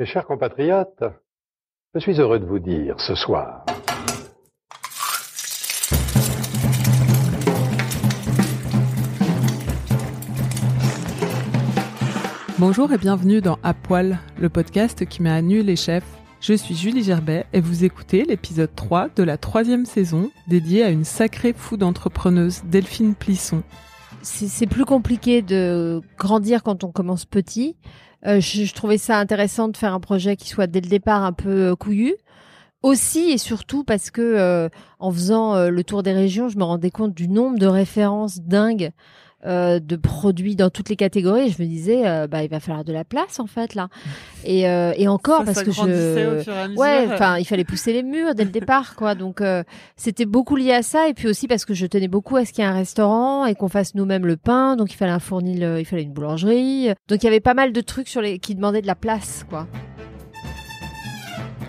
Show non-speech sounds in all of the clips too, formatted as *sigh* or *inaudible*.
Mes chers compatriotes, je suis heureux de vous dire ce soir Bonjour et bienvenue dans À Poil, le podcast qui met à nu les chefs. Je suis Julie Gerbet et vous écoutez l'épisode 3 de la troisième saison dédiée à une sacrée fou d'entrepreneuse, Delphine Plisson. C'est plus compliqué de grandir quand on commence petit. Euh, je, je, trouvais ça intéressant de faire un projet qui soit dès le départ un peu euh, couillu. Aussi et surtout parce que euh, en faisant euh, le tour des régions, je me rendais compte du nombre de références dingues euh, de produits dans toutes les catégories. je me disais, euh, bah, il va falloir de la place en fait là. Et, euh, et encore parce que je, ouais, enfin, il fallait pousser les murs dès le départ, quoi. Donc c'était beaucoup lié à ça, et puis aussi parce que je tenais beaucoup à ce qu'il y ait un restaurant et qu'on fasse nous-mêmes le pain. Donc il fallait un fournil, il fallait une boulangerie. Donc il y avait pas mal de trucs sur les qui demandaient de la place, quoi.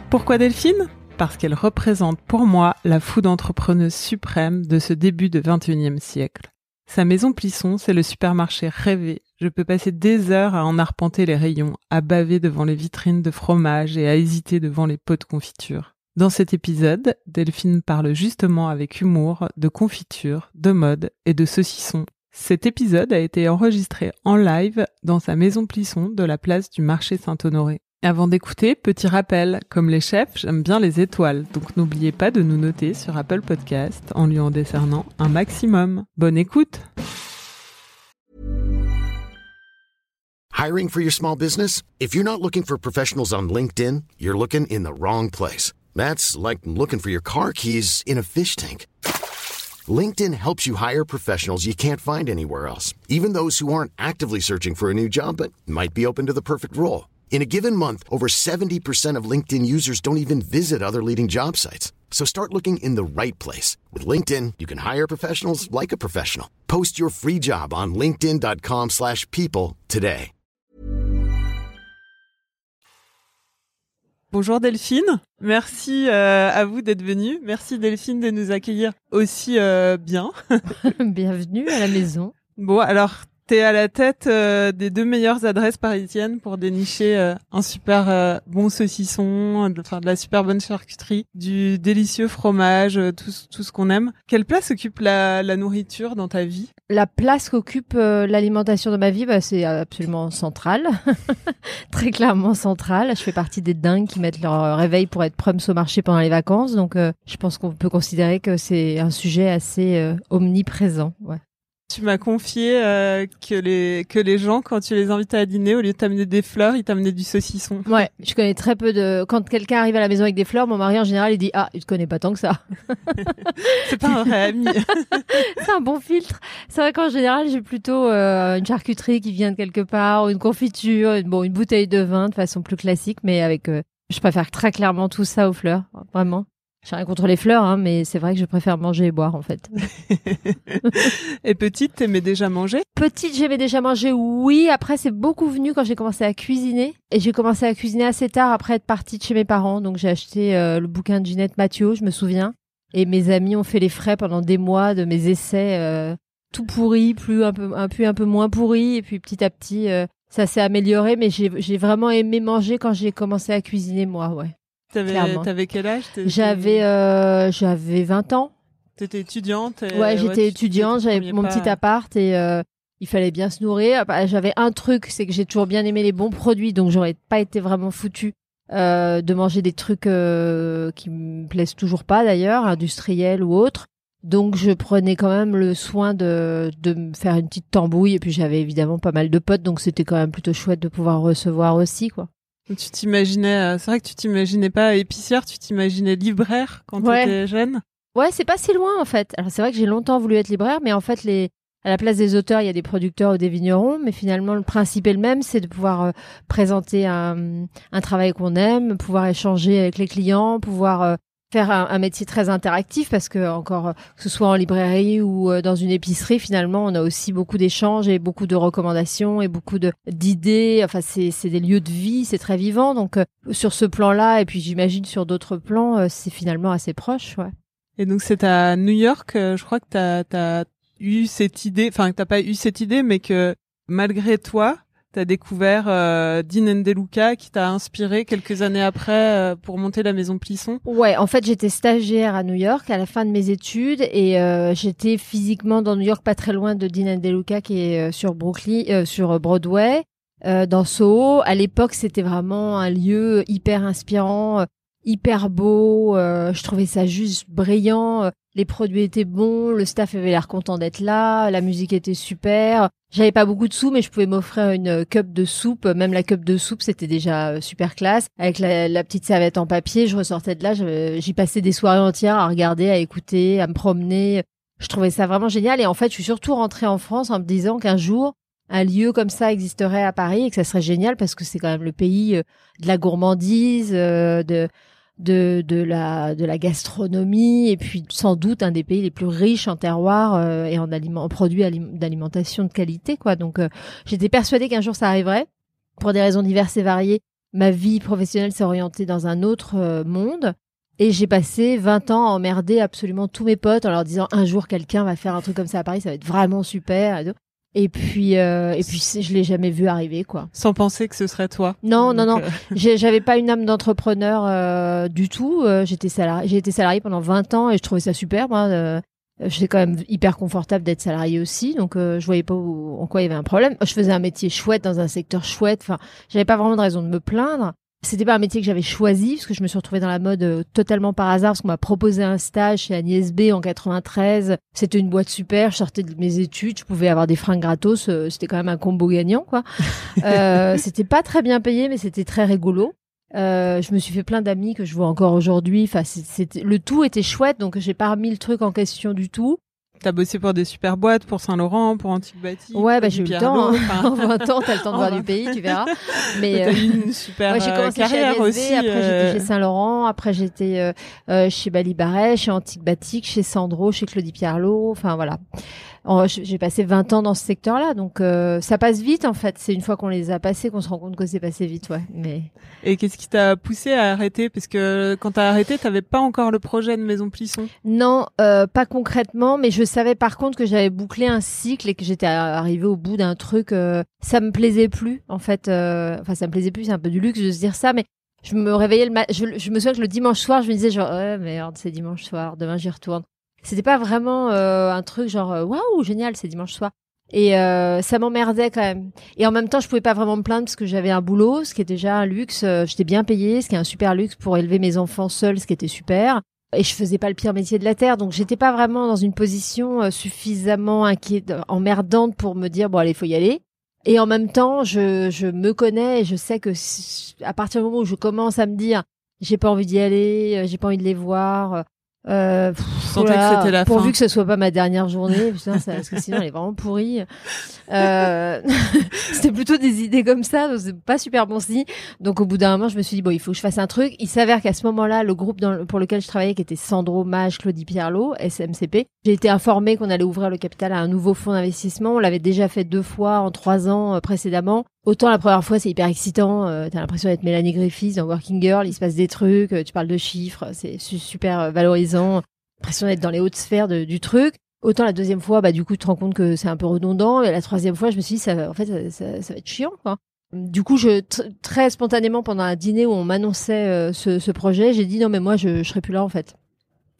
Pourquoi Delphine? Parce qu'elle représente pour moi la food entrepreneuse suprême de ce début de 21e siècle. Sa maison Plisson, c'est le supermarché rêvé. Je peux passer des heures à en arpenter les rayons, à baver devant les vitrines de fromage et à hésiter devant les pots de confiture. Dans cet épisode, Delphine parle justement avec humour de confiture, de mode et de saucisson. Cet épisode a été enregistré en live dans sa maison Plisson de la place du marché Saint-Honoré. Avant d'écouter, petit rappel, comme les chefs, j'aime bien les étoiles, donc n'oubliez pas de nous noter sur Apple Podcast en lui en décernant un maximum. Bonne écoute Hiring for your small business? If you're not looking for professionals on LinkedIn, you're looking in the wrong place. That's like looking for your car keys in a fish tank. LinkedIn helps you hire professionals you can't find anywhere else, even those who aren't actively searching for a new job but might be open to the perfect role. In a given month, over 70% of LinkedIn users don't even visit other leading job sites. So start looking in the right place. With LinkedIn, you can hire professionals like a professional. Post your free job on linkedin.com slash people today. Bonjour Delphine, merci euh, à vous d'être venue. Merci Delphine de nous accueillir aussi euh, bien. *laughs* Bienvenue à la maison. Bon, alors T'es à la tête euh, des deux meilleures adresses parisiennes pour dénicher euh, un super euh, bon saucisson, enfin de, la super bonne charcuterie, du délicieux fromage, tout, tout ce qu'on aime. Quelle place occupe la, la nourriture dans ta vie? La place qu'occupe l'alimentation dans ma vie, bah, c'est absolument central, *laughs* très clairement central. Je fais partie des dingues qui mettent leur réveil pour être prums au marché pendant les vacances, donc je pense qu'on peut considérer que c'est un sujet assez omniprésent. Ouais. Tu m'as confié euh, que les que les gens quand tu les invitais à dîner au lieu de t'amener des fleurs, ils t'amenaient du saucisson. Ouais, je connais très peu de quand quelqu'un arrive à la maison avec des fleurs, mon mari en général il dit "Ah, il te connaît pas tant que ça." *laughs* c'est pas un vrai ami. *laughs* c'est un bon filtre. C'est vrai qu'en général, j'ai plutôt euh, une charcuterie qui vient de quelque part, ou une confiture, une, bon une bouteille de vin de façon plus classique mais avec euh, je préfère très clairement tout ça aux fleurs, vraiment. J'ai rien contre les fleurs, hein, mais c'est vrai que je préfère manger et boire en fait. *laughs* et petite, t'aimais déjà manger? Petite, j'aimais déjà manger, oui. Après, c'est beaucoup venu quand j'ai commencé à cuisiner. Et j'ai commencé à cuisiner assez tard après être partie de chez mes parents. Donc j'ai acheté euh, le bouquin de Ginette Mathieu, je me souviens. Et mes amis ont fait les frais pendant des mois de mes essais euh, tout pourris, plus un peu, un peu, un peu moins pourris. Et puis petit à petit, euh, ça s'est amélioré. Mais j'ai vraiment aimé manger quand j'ai commencé à cuisiner moi, ouais. T'avais, quel âge? J'avais euh, j'avais 20 ans. T'étais étudiante Ouais, j'étais étudiante, j'avais mon petit appart et euh, il fallait bien se nourrir. Bah, j'avais un truc, c'est que j'ai toujours bien aimé les bons produits, donc j'aurais pas été vraiment foutu euh, de manger des trucs euh, qui me plaisent toujours pas d'ailleurs, industriels ou autres. Donc je prenais quand même le soin de, de me faire une petite tambouille et puis j'avais évidemment pas mal de potes donc c'était quand même plutôt chouette de pouvoir recevoir aussi quoi. Tu t'imaginais, euh, c'est vrai que tu t'imaginais pas épicière, tu t'imaginais libraire quand tu étais jeune? Ouais, c'est pas si loin en fait. Alors c'est vrai que j'ai longtemps voulu être libraire, mais en fait les à la place des auteurs, il y a des producteurs ou des vignerons, mais finalement le principe est le même, c'est de pouvoir euh, présenter un, un travail qu'on aime, pouvoir échanger avec les clients, pouvoir euh, faire un, métier très interactif parce que encore que ce soit en librairie ou euh, dans une épicerie finalement on a aussi beaucoup d'échanges et beaucoup de recommandations et beaucoup de d'idées. Enfin c'est c'est des lieux de vie c'est très vivant. Donc euh, sur ce plan là et puis j'imagine sur d'autres plans euh, c'est finalement assez proche ouais. Et donc c'est à New York je crois que t'as as eu cette idée enfin que t'as pas eu cette idée mais que malgré toi T'as découvert euh, Dean DeLuca qui t'a inspiré quelques années après euh, pour monter la maison Plisson? Ouais, en fait, j'étais stagiaire à New York à la fin de mes études et euh, j'étais physiquement dans New York, pas très loin de Dean DeLuca qui est euh, sur Brooklyn, euh, sur Broadway, dans Soho. À l'époque, c'était vraiment un lieu hyper inspirant, hyper beau. je trouvais ça juste brillant. Les produits étaient bons, le staff avait l'air content d'être là, la musique était super. J'avais pas beaucoup de sous, mais je pouvais m'offrir une cup de soupe. Même la cup de soupe, c'était déjà euh, super classe. Avec la, la petite serviette en papier, je ressortais de là, j'y passais des soirées entières à regarder, à écouter, à me promener. Je trouvais ça vraiment génial. Et en fait, je suis surtout rentrée en France en me disant qu'un jour, un lieu comme ça existerait à Paris et que ça serait génial parce que c'est quand même le pays euh, de la gourmandise, euh, de de de la de la gastronomie et puis sans doute un des pays les plus riches en terroirs euh, et en en produits alim- d'alimentation de qualité quoi. Donc euh, j'étais persuadée qu'un jour ça arriverait pour des raisons diverses et variées. Ma vie professionnelle s'est orientée dans un autre euh, monde et j'ai passé 20 ans à emmerder absolument tous mes potes en leur disant un jour quelqu'un va faire un truc comme ça à Paris, ça va être vraiment super. Et puis euh, et puis je l'ai jamais vu arriver quoi. Sans penser que ce serait toi. Non, non, Donc, non. euh, *laughs* J'avais pas une âme d'entrepreneur euh, du tout. Euh, J'étais salarié, j'ai été salarié pendant 20 ans et je trouvais ça super. Moi, euh, j'étais quand même hyper confortable d'être salarié aussi, donc euh, je voyais pas où- en quoi il y avait un problème. Je faisais un métier chouette dans un secteur chouette. Enfin, j'avais pas vraiment de raison de me plaindre. C'était pas un métier que j'avais choisi parce que je me suis retrouvée dans la mode euh, totalement par hasard parce qu'on m'a proposé un stage chez Agnès B en 93. C'était une boîte super. Je sortais de mes études, je pouvais avoir des fringues gratos. euh, C'était quand même un combo gagnant, quoi. *laughs* Euh, c'était pas très bien payé, mais c'était très rigolo. Euh, je me suis fait plein d'amis que je vois encore aujourd'hui. Enfin, c'était le tout était chouette, donc j'ai pas remis le truc en question du tout. T'as bossé pour des super boîtes, pour Saint-Laurent, pour Antique Bâti. Ouais, bah j'ai eu le temps. Hein. En 20 *laughs* ans, t'as le temps de voir 20. du pays, tu verras. *laughs* Mais euh, eu une super Ouais, j'ai euh, commencé chez carrière ADSV, aussi. après euh, j'étais chez Saint-Laurent, après j'étais euh, euh, chez Bali Barret, chez Antique Batik, chez Sandro, chez Claudie Pierlot, enfin voilà. J'ai passé 20 ans dans ce secteur-là, donc euh, ça passe vite en fait. C'est une fois qu'on les a passés qu'on se rend compte que c'est passé vite, ouais. Mais Et qu'est-ce qui t'a poussé à arrêter? Parce que quand t'as arrêté, t'avais pas encore le projet de Maison Plisson? non, euh, pas concrètement, mais je savais par contre que j'avais bouclé un cycle et que j'étais arrivée au bout d'un truc. euh, ça me plaisait plus en fait. euh, Enfin, ça me plaisait plus. C'est un peu du luxe de se dire ça, mais je me réveillais le mat- je, je me souviens que le dimanche soir, je me disais genre ouais merde, c'est dimanche soir, demain j'y retourne. C'était pas vraiment euh, un truc genre euh, waouh génial, c'est dimanche soir. Et euh, ça m'emmerdait quand même. Et en même temps, je pouvais pas vraiment me plaindre parce que j'avais un boulot, ce qui est déjà un luxe. euh, J'étais bien payée, ce qui est un super luxe pour élever mes enfants seuls, ce qui était super. Et je faisais pas le pire métier de la terre, donc j'étais pas vraiment dans une position euh, suffisamment inquiète, emmerdante pour me dire bon allez, faut y aller. Et en même temps, je, je me connais et je sais que si- à partir du moment où je commence à me dire j'ai pas envie d'y aller, j'ai pas envie de les voir, euh, pff, Je sentais voilà, que c'était la pourvu fin. que ce soit pas ma dernière journée, putain, ça- parce que sinon elle est vraiment pourrie. Euh, *laughs* c'était plutôt des idées comme ça, donc c'est pas super bon signe. Donc au bout d'un moment, je me suis dit bon, il faut que je fasse un truc. Il s'avère qu'à ce moment-là, le groupe dans le- pour lequel je travaillais, qui était Sandro, Mage, Claudie Pierlot, SMCP, j'ai été informée qu'on allait ouvrir le capital à un nouveau fonds d'investissement. On l'avait déjà fait deux fois en trois ans euh, précédemment. Autant la première fois, c'est hyper excitant. Euh, T'as l'impression d'être Mélanie Griffiths dans Working Girl. Il se passe des trucs. euh, tu parles de chiffres. C'est su- super euh, valorisant. L'impression d'être dans les hautes sphères du truc. Autant la deuxième fois, bah du coup, tu te rends compte que c'est un peu redondant. Et la troisième fois, je me suis dit, ça, en fait, ça, va être chiant, quoi. Du coup, je tr- très spontanément pendant un dîner où on m'annonçait ce, ce projet, j'ai dit non mais moi je, je serai plus là en fait.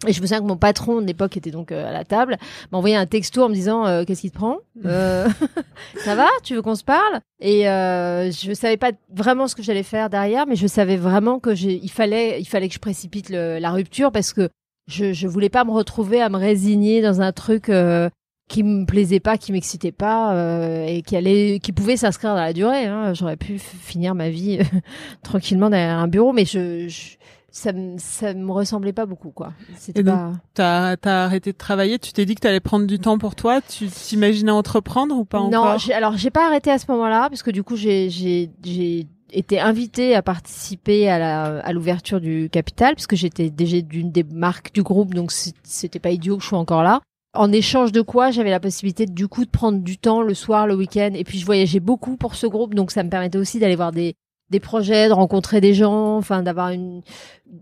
Et je me souviens que mon patron de l'époque était donc euh, à la table, m'a envoyé un texto en me disant euh, qu'est-ce qui te prend? *laughs* Euh, *laughs* Ça va? Tu veux qu'on se parle? Et euh, je savais pas vraiment ce que j'allais faire derrière, mais je savais vraiment que j'ai, il fallait, il fallait que je précipite le- la rupture parce que je, je voulais pas me retrouver à me résigner dans un truc euh, qui me plaisait pas, qui m'excitait pas euh, et qui allait, qui pouvait s'inscrire dans la durée. Hein. J'aurais pu finir ma vie *laughs* tranquillement derrière un bureau, mais je, je ça me ça me ressemblait pas beaucoup quoi. C'était pas. T'as as arrêté de travailler. Tu t'es dit que t'allais prendre du temps pour toi. Tu t'imaginais entreprendre ou pas non, encore j'ai- alors j'ai pas arrêté à ce moment-là parce que du coup j'ai j'ai j'ai été invitée à participer à la à l'ouverture du capital puisque j'étais déjà d'une des marques du groupe donc c'était pas idiot que je sois encore là. En échange de quoi j'avais la possibilité du coup de prendre du temps le soir, le week-end et puis je voyageais beaucoup pour ce groupe donc ça me permettait aussi d'aller voir des des projets, de rencontrer des gens, enfin d'avoir une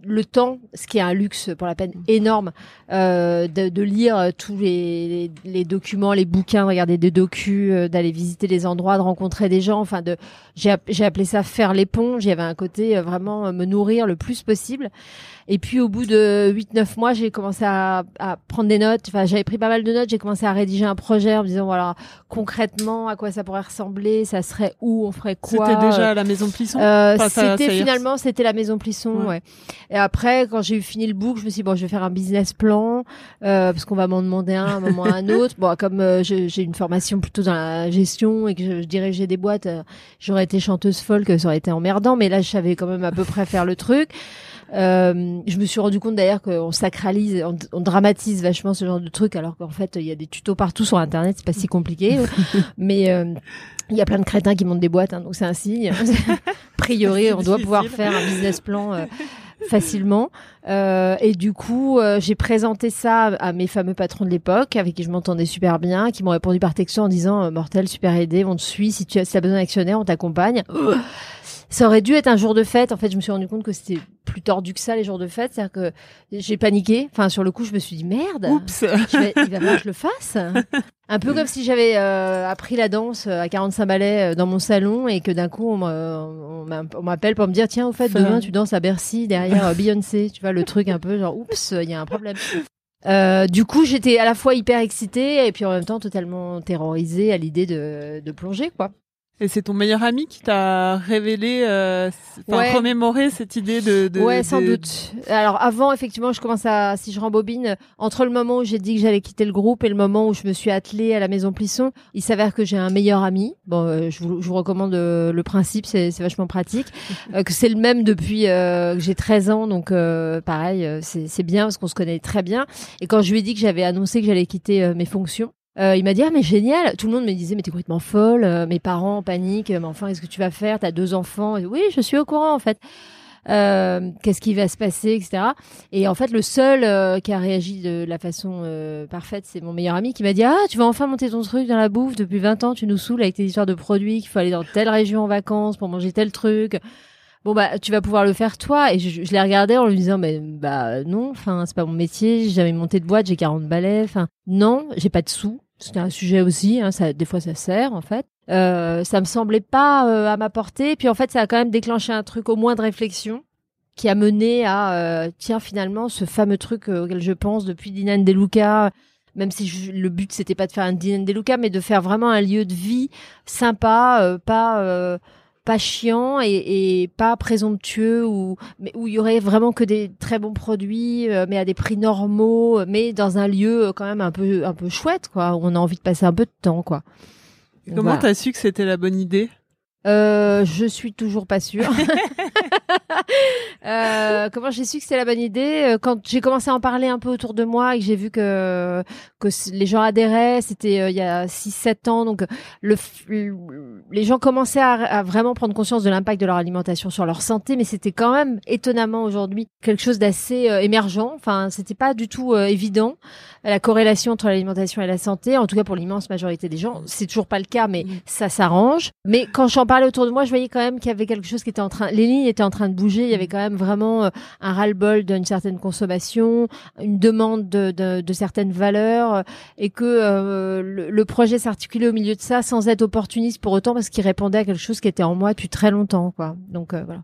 le temps, ce qui est un luxe pour la peine énorme, euh, de, de, lire tous les, les, documents, les bouquins, de regarder des docus, euh, d'aller visiter les endroits, de rencontrer des gens. Enfin, de j'ai appelé ça faire l'éponge. Il y avait un côté euh, vraiment me nourrir le plus possible. Et puis au bout de 8-9 mois, j'ai commencé à, à, prendre des notes. Enfin, j'avais pris pas mal de notes. J'ai commencé à rédiger un projet en me disant voilà concrètement à quoi ça pourrait ressembler, ça serait où, on ferait quoi. C'était déjà la maison Plisson? Euh, c'était finalement c'était la maison Plisson, ouais. Et après, quand j'ai eu fini le book, je me suis dit bon, je vais faire un business plan euh, parce qu'on va m'en demander un à un moment à un autre. Bon, comme euh, j'ai une formation plutôt dans la gestion et que je, je dirigeais des boîtes, euh, j'aurais été chanteuse folk, ça aurait été emmerdant. Mais là, je savais quand même à peu près faire le truc. Euh, je me suis rendu compte d'ailleurs qu'on sacralise, on, dramatise vachement ce genre de truc, alors qu'en fait il y a des tutos partout sur internet, c'est pas si compliqué. *laughs* mais euh, il y a plein de crétins qui montent des boîtes, hein, donc c'est un signe. *laughs* a priori, on doit pouvoir faire un business plan. Euh, facilement. Euh, et du coup euh, j'ai présenté ça à mes fameux patrons de l'époque avec qui je m'entendais super bien qui m'ont répondu par texto en disant mortel super aidé on te suit. Si tu as, si as besoin d'actionnaire on t'accompagne ça aurait dû être un jour de fête. En fait, je me suis rendu compte que c'était plus tordu que ça les jours de fête. C'est-à-dire que j'ai paniqué. Enfin, sur le coup, je me suis dit merde. Oups. Vais, il va falloir que je le fasse. Un peu comme si j'avais euh, appris la danse à 45 ballets euh, dans mon salon et que d'un coup on m'appelle pour me dire tiens au fait demain tu danses à Bercy derrière euh, Beyoncé. Tu vois le truc un peu genre oups il y a un problème. Euh, du coup, j'étais à la fois hyper excitée et puis en même temps totalement terrorisée à l'idée de, de plonger, quoi. Et c'est ton meilleur ami qui t'a révélé, euh, enfin remémoré cette idée de, de Ouais, sans doute. Alors avant, effectivement, je commence à, si je rembobine, entre le moment où j'ai dit que j'allais quitter le groupe et le moment où je me suis attelée à la Maison Plisson, il s'avère que j'ai un meilleur ami. Bon, euh, je, vous, je, vous, recommande euh, le principe, c'est vachement pratique. *laughs* Euh, que c'est le même depuis que j'ai 13 ans, donc pareil, c'est bien parce qu'on se connaît très bien. Et quand je lui ai dit que j'avais annoncé que j'allais quitter mes fonctions, euh, il m'a dit ah mais génial. Tout le monde me disait mais t'es complètement folle. Euh, mes parents en panique. Mais enfin qu'est-ce que tu vas faire? T'as deux enfants. oui je suis au courant en fait. Euh, qu'est-ce qui va se passer, etc. Et en fait, le seul qui a réagi de la façon parfaite, c'est mon meilleur ami qui m'a dit ah tu vas enfin monter ton truc dans la bouffe. Depuis 20 ans, tu nous saoules avec tes histoires de produits qu'il faut aller dans telle région en vacances pour manger tel truc. Bon bah tu vas pouvoir le faire toi et je, je l'ai regardé en lui disant mais bah non enfin c'est pas mon métier j'ai jamais monté de boîte j'ai 40 balais enfin non j'ai pas de sous c'est un sujet aussi, hein, ça, des fois ça sert en fait. Euh, ça me semblait pas euh, à ma portée. Puis en fait, ça a quand même déclenché un truc au moins de réflexion qui a mené à euh, tiens finalement ce fameux truc euh, auquel je pense depuis Dinan Deluca. Même si le but c'était pas de faire un Dinan Deluca, mais de faire vraiment un lieu de vie sympa, pas pas chiant et, et, pas présomptueux ou mais où il y aurait vraiment que des très bons produits euh, mais à des prix normaux mais dans un lieu euh, quand même un peu un peu chouette quoi. Où on a envie de passer un peu de temps quoi. Comment t'as su que c'était la bonne idée? Euh, je suis toujours pas sûre. *laughs* euh, comment j'ai su que c'était la bonne idée euh, Quand j'ai commencé à en parler un peu autour de moi et que j'ai vu que que les gens adhéraient, c'était euh, il y a 6-7 ans, donc le, les gens commençaient à, à, vraiment prendre conscience de l'impact de leur alimentation sur leur santé, mais c'était quand même étonnamment aujourd'hui quelque chose d'assez émergent. Enfin, c'était pas du tout évident la corrélation entre l'alimentation et la santé. En tout cas pour l'immense majorité des gens, c'est toujours pas le cas, mais ça s'arrange. Mais quand j'en autour de moi, je voyais quand même qu'il y avait quelque chose qui était en train, les lignes étaient en train de bouger. Il y avait quand même vraiment euh, un ras-le-bol d'une certaine consommation, une demande de, de, de certaines valeurs, euh, et que euh, le, le, projet s'articulait au milieu de ça sans être opportuniste pour autant parce qu'il répondait à quelque chose qui était en moi depuis très longtemps, quoi. Donc voilà.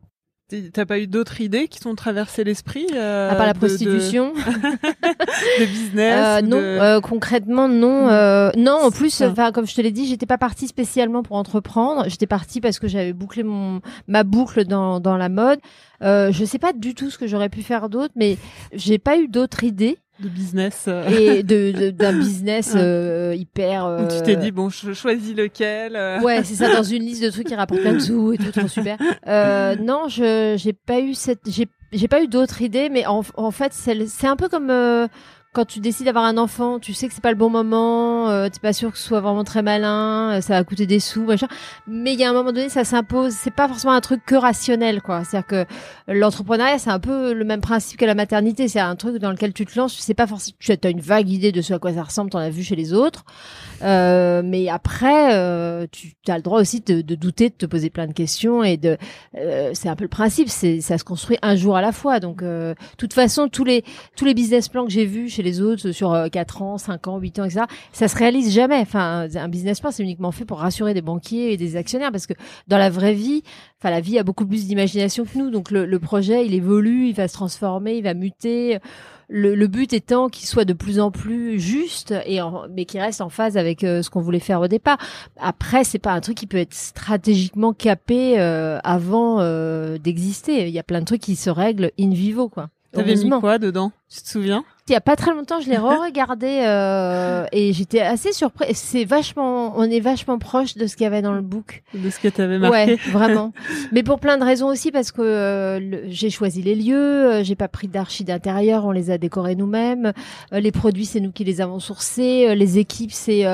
T'as pas eu d'autres idées qui t'ont traversé l'esprit euh, À part la prostitution, *laughs* de, business. Euh, non, de... Euh, concrètement non. Euh, non, en plus, enfin comme je te l'ai dit, j'étais pas partie spécialement pour entreprendre. J'étais partie parce que j'avais bouclé mon ma boucle dans dans la mode. Euh, je sais pas du tout ce que j'aurais pu faire d'autre, mais j'ai pas eu d'autres idées de business euh. et de *laughs* d'un business euh, hyper euh... tu t'es dit bon je choisis lequel euh. ouais c'est ça dans *laughs* une liste de trucs qui rapportent plein de sous et tout trop super *laughs* euh, non je j'ai pas eu cette j'ai j'ai pas eu d'autres idées mais en, en fait c'est c'est un peu comme quand tu décides d'avoir un enfant, tu sais que c'est pas le bon moment, euh, t'es pas sûr que ce soit vraiment très malin, euh, ça va coûter des sous, machin. Mais il y a un moment donné, ça s'impose. C'est pas forcément un truc que rationnel, quoi. C'est-à-dire que l'entrepreneuriat, c'est un peu le même principe que la maternité. C'est un truc dans lequel tu te lances, tu sais pas forcément, tu as une vague idée de ce à quoi ça ressemble, t'en as vu chez les autres. Euh, mais après, euh, tu as le droit aussi de, de, douter, de te poser plein de questions et de. Euh, c'est un peu le principe, c'est ça se construit un jour à la fois. Donc, de toute façon, tous les tous les business plans que j'ai vus chez les autres sur 4 ans, 5 ans, 8 ans, etc. Ça se réalise jamais. Enfin, un business plan, c'est uniquement fait pour rassurer des banquiers et des actionnaires parce que dans la vraie vie, enfin, la vie a beaucoup plus d'imagination que nous. Donc, le, le projet, il évolue, il va se transformer, il va muter le, but étant qu'il soit de plus en plus juste et mais qu'il reste en phase avec euh, ce qu'on voulait faire au départ. Après, c'est pas un truc qui peut être stratégiquement capé euh, avant euh, d'exister. Il y a plein de trucs qui se règlent in vivo, quoi. T'avais mis quoi dedans? Tu te souviens? Il y a pas très longtemps, je l'ai *laughs* re-regardé euh, et j'étais assez surpris. C'est vachement, on est vachement proche de ce qu'il y avait dans le book. De ce que tu avais marqué. Ouais, vraiment. *laughs* Mais pour plein de raisons aussi, parce que euh, j'ai choisi les lieux, euh, j'ai pas pris d'archi d'intérieur, on les a décorés nous-mêmes. Euh, les produits, c'est nous qui les avons sourcés. les équipes, c'est,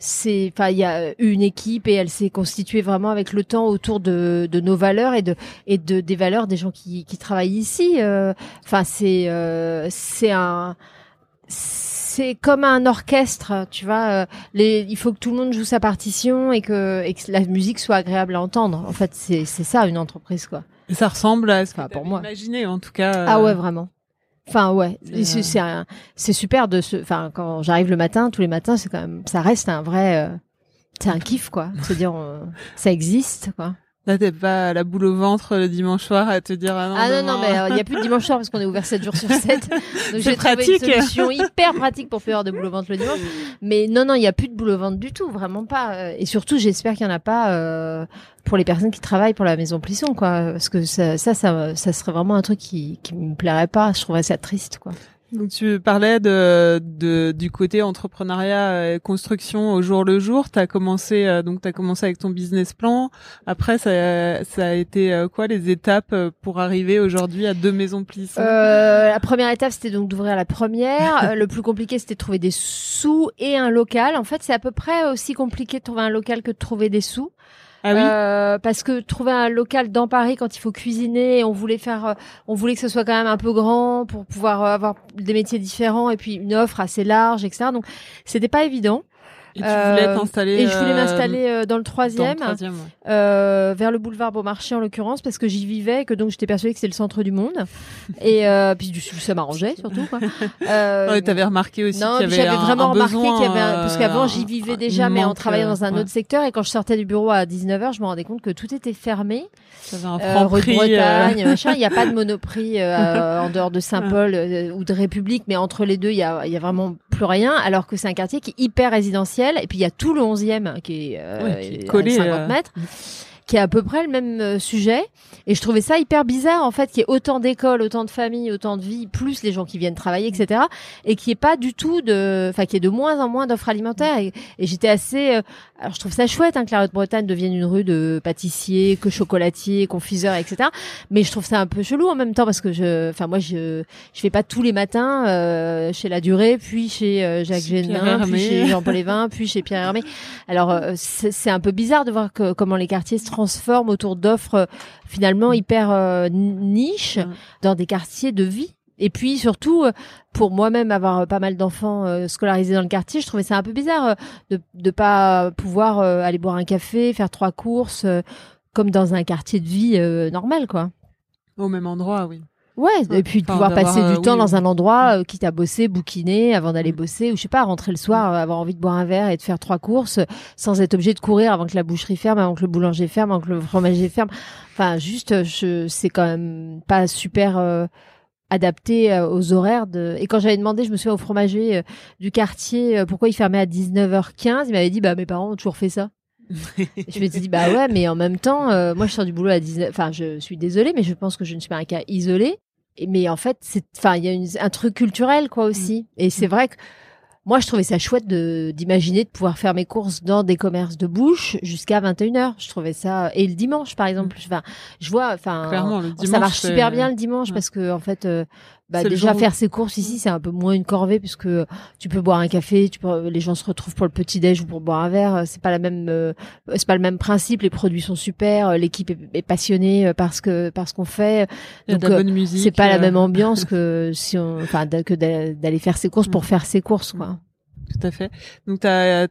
c'est, enfin, il y a une équipe et elle s'est constituée vraiment avec le temps autour de, de nos valeurs et de et de des valeurs des gens qui, qui travaillent ici. Enfin, c'est c'est un c'est comme un orchestre, tu vois. Euh, les, il faut que tout le monde joue sa partition et que, et que la musique soit agréable à entendre. En fait, c'est ça une entreprise, quoi. Et ça ressemble à ce que pour moi. Imaginé, en tout cas. Ah ouais, vraiment. Enfin ouais, c'est c'est super de se. Enfin quand j'arrive le matin, tous les matins, c'est quand même, ça reste un vrai, euh, c'est un kiff quoi. *laughs* Se dire, ça existe quoi. Là, t'es pas à la boule au ventre le dimanche soir à te dire ah non. Ah non, non, mais il euh, y a plus de dimanche soir parce qu'on est ouvert 7 jours sur 7. *laughs* Donc j'ai trouvé une solution hyper pratique pour faire de boule au ventre le dimanche. Mais non, non, il y a plus de boule au ventre du tout, vraiment pas. Euh, et surtout, j'espère qu'il y en a pas euh, pour les personnes qui travaillent pour la maison Plisson, quoi. Parce que ça, ça, ça, ça serait vraiment un truc qui, qui me plairait pas. Je trouverais ça triste, quoi. Donc tu parlais de, de du côté entrepreneuriat et construction au jour le jour. T'as commencé euh, donc t'as commencé avec ton business plan. Après ça ça a été euh, quoi les étapes euh, pour arriver aujourd'hui à deux maisons plisson? Euh, La première étape c'était donc d'ouvrir la première. *laughs* le plus compliqué c'était de trouver des sous et un local. En fait c'est à peu près aussi compliqué de trouver un local que de trouver des sous. Ah euh, parce que trouver un local dans Paris quand il faut cuisiner, on voulait faire, euh, on voulait que ce soit quand même un peu grand pour pouvoir euh, avoir des métiers différents et puis une offre assez large, etc. Donc c'était pas évident. Et tu voulais euh, t'installer Et je voulais m'installer euh, dans le troisième, euh, vers le boulevard Beaumarchais en l'occurrence, parce que j'y vivais, et que donc j'étais persuadée que c'était le centre du monde. et euh, puis ça m'arrangeait surtout. Quoi. *laughs* Euh, t'avais remarqué aussi qu'il y avait j'avais vraiment un remarqué qu'il y avait un... parce qu'avant j'y vivais déjà, mais on travaillait dans un autre secteur. Et quand je sortais du bureau à 19h, je me rendais compte que tout était fermé. Un euh, rue de Bretagne, machin. Il n'y a pas de *laughs* monoprix en dehors de Saint-Paul ou de République, mais entre les deux, il y a, y a vraiment plus rien. Alors que c'est un quartier qui est hyper résidentiel. Et puis il y a tout le 11e qui est, euh, collé à 50 mètres qui est à peu près le même euh, sujet. Et je trouvais ça hyper bizarre, en fait, qu'il y ait autant d'écoles, autant de familles, autant de vies, plus les gens qui viennent travailler, etc. Et qui est pas du tout de, enfin, qui est de moins en moins d'offres alimentaires. Et, j'étais assez, euh, alors je trouve ça chouette, hein, que la Haute-Bretagne devienne une rue de pâtissiers, que chocolatiers, confiseurs, etc. Mais je trouve ça un peu chelou en même temps parce que je, enfin, moi, je, je fais pas tous les matins euh, chez La Durée, puis chez Jacques Génin, puis chez Jean-Paul Lévin, puis chez Pierre Hermé. Alors, c'est un peu bizarre de voir que, comment les quartiers se transforme autour d'offres euh, finalement mm. hyper euh, niches mm. dans des quartiers de vie. Et puis surtout, euh, pour moi-même avoir pas mal d'enfants scolarisés dans le quartier, je trouvais ça un peu bizarre de ne pas pouvoir aller boire un café, faire trois courses, comme dans un quartier de vie normal, quoi. Au même endroit, oui. Ouais, et puis de pouvoir passer du temps dans un endroit euh, qui t'a bossé, bouquiné avant d'aller mm. bosser, ou je sais pas, rentrer le soir, euh, avoir envie de boire un verre et de faire trois courses sans être obligé de courir avant que la boucherie ferme, avant que le boulanger ferme, avant que le fromager ferme. Enfin, juste, je, c'est quand même pas super euh, adapté aux horaires de. Et quand j'avais demandé, je me souviens au fromager du quartier pourquoi il fermait à 19h15, il m'avait dit bah mes parents ont toujours fait ça. *laughs* je me suis dit bah ouais mais en même temps moi je sors du boulot à 19 enfin je suis désolée mais je pense que je ne suis pas un cas isolé mais en fait, c'est, enfin, il y a un truc culturel, quoi, aussi. Mm. Et c'est mm. vrai que moi, je trouvais ça chouette de, d'imaginer de pouvoir faire mes courses dans des commerces de bouche jusqu'à 21h. Je trouvais ça, et le dimanche, par exemple. Mm. Enfin, je vois, enfin, ça marche super bien le dimanche parce que, en fait, euh, bah, déjà faire ses courses ici c'est un peu moins une corvée puisque tu peux boire un café tu peux les gens se retrouvent pour le petit déj ou pour boire un verre c'est pas la même euh, c'est pas le même principe les produits sont super euh, l'équipe est, est passionnée euh, parce que parce qu'on fait donc, euh, bonne musique. c'est pas la euh, même ambiance *laughs* que si on enfin que d'a- d'aller faire ses courses pour Mm. faire ses courses quoi Tout à fait. Donc t'as,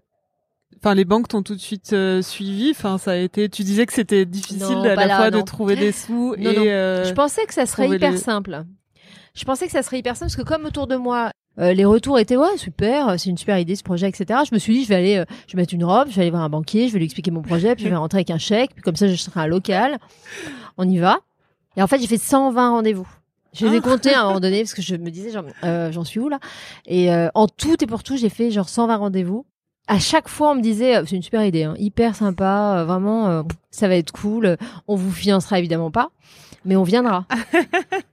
enfin les banques t'ont tout de suite euh, suivi. Enfin ça a été. Tu disais que c'était difficile Non, à la là, fois de trouver des sous Non, et. non. euh, Je pensais que ça serait hyper les- simple. Je pensais que ça serait hyper simple parce que comme autour de moi, euh, les retours étaient ouais super, euh, c'est une super idée ce projet, etc. Je me suis dit je vais aller, euh, je vais mettre une robe, je vais aller voir un banquier, je vais lui expliquer mon projet, puis je vais rentrer avec un chèque, puis comme ça je serai un local. On y va. Et en fait j'ai fait 120 rendez-vous. Je les ai comptés à un moment donné parce que je me disais genre j'en suis où là? Et en tout et pour tout j'ai fait genre 120 rendez-vous. À chaque fois on me disait c'est une super idée, hein, hyper sympa, vraiment ça va être cool. On vous financera évidemment pas, mais on viendra. *laughs*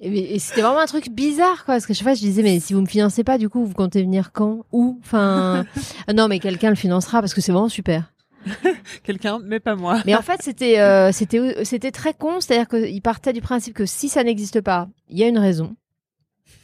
Et, c'était vraiment un truc bizarre, quoi. Parce que chaque fois, je disais, mais si vous me financez pas, du coup, vous comptez venir quand Où Enfin, *laughs* non, mais quelqu'un le financera parce que c'est vraiment super. *laughs* Quelqu'un, mais pas moi. Mais en fait, c'était, euh, *laughs* c'était, c'était très con. C'est-à-dire qu'il partait du principe que si ça n'existe pas, il y a une raison.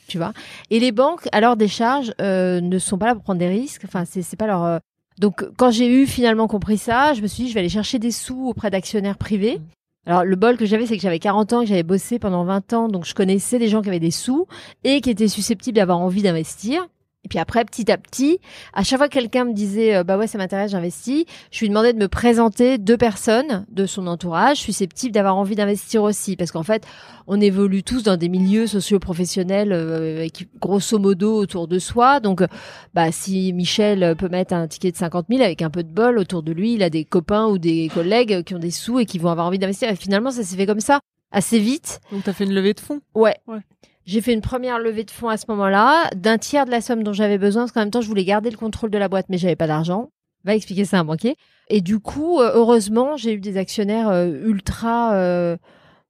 Tu vois Et les banques, à leur décharge, euh, ne sont pas là pour prendre des risques. Enfin, c'est, c'est pas leur. euh, Donc, quand j'ai eu finalement compris ça, je me suis dit, je vais aller chercher des sous auprès d'actionnaires privés. Alors, le bol que j'avais, c'est que j'avais 40 ans, que j'avais bossé pendant 20 ans, donc je connaissais des gens qui avaient des sous et qui étaient susceptibles d'avoir envie d'investir. Et puis après, petit à petit, à chaque fois que quelqu'un me disait, euh, bah ouais, ça m'intéresse, j'investis, je lui demandais de me présenter deux personnes de son entourage susceptibles d'avoir envie d'investir aussi. Parce qu'en fait, on évolue tous dans des milieux socio-professionnels euh, grosso modo autour de soi. Donc, euh, bah, si Michel peut mettre un ticket de 50 000 avec un peu de bol autour de lui, il a des copains ou des collègues qui ont des sous et qui vont avoir envie d'investir. Et finalement, ça s'est fait comme ça, assez vite. Donc t'as fait une levée de fonds. Ouais. Ouais. J'ai fait une première levée de fonds à ce moment-là, d'un tiers de la somme dont j'avais besoin, parce qu'en même temps, je voulais garder le contrôle de la boîte, mais j'avais pas d'argent. Va expliquer ça à un banquier. Et du coup, euh, heureusement, j'ai eu des actionnaires euh, ultra. euh,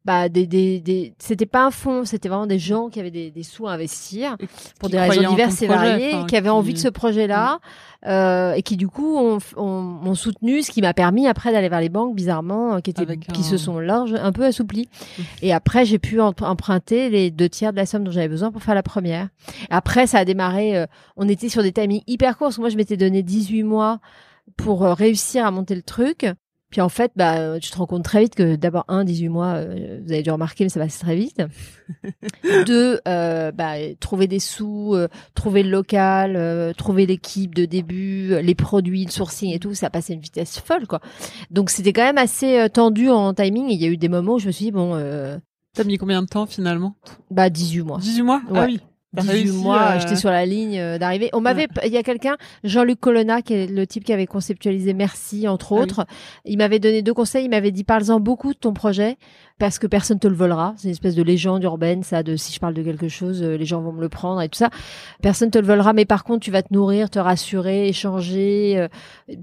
bah, des, des, des... c'était pas un fonds, c'était vraiment des gens qui avaient des, des sous à investir pour des raisons diverses et projet, variées, enfin, qui avaient envie de ce projet-là, euh, et qui du coup ont, ont, m'ont soutenu, ce qui m'a permis après d'aller vers les banques, bizarrement, euh, qui, étaient, Avec qui un- se sont larges, un peu assouplies. Et après, j'ai pu emprunter les deux tiers de la somme dont j'avais besoin pour faire la première. Après, ça a démarré, euh, on était sur des timings hyper courts, moi, je m'étais donné 18 mois pour euh, réussir à monter le truc. Puis en fait, bah, tu te rends compte très vite que d'abord, un, 18 mois, euh, vous avez dû remarquer, mais ça passe très vite. *laughs* Deux, euh, bah, trouver des sous, euh, trouver le local, trouver l'équipe de début, les produits, le sourcing et tout, ça passait à une vitesse folle, quoi. Donc c'était quand même assez tendu en timing. Il y a eu des moments où je me suis dit, bon, T'as mis combien de temps finalement? bah, 18 mois. 18 mois? Ah oui. T'as 18 réussi, mois, euh, j'étais sur la ligne euh, d'arrivée. On m'avait, il y a quelqu'un, Jean-Luc Colonna, qui est le type qui avait conceptualisé Merci, entre Ah oui. autres. Il m'avait donné deux conseils. Il m'avait dit, parle-en beaucoup de ton projet, parce que personne te le volera. C'est une espèce de légende urbaine, ça, de si je parle de quelque chose, euh, les gens vont me le prendre et tout ça. Personne te le volera, mais par contre, tu vas te nourrir, te rassurer, échanger. euh,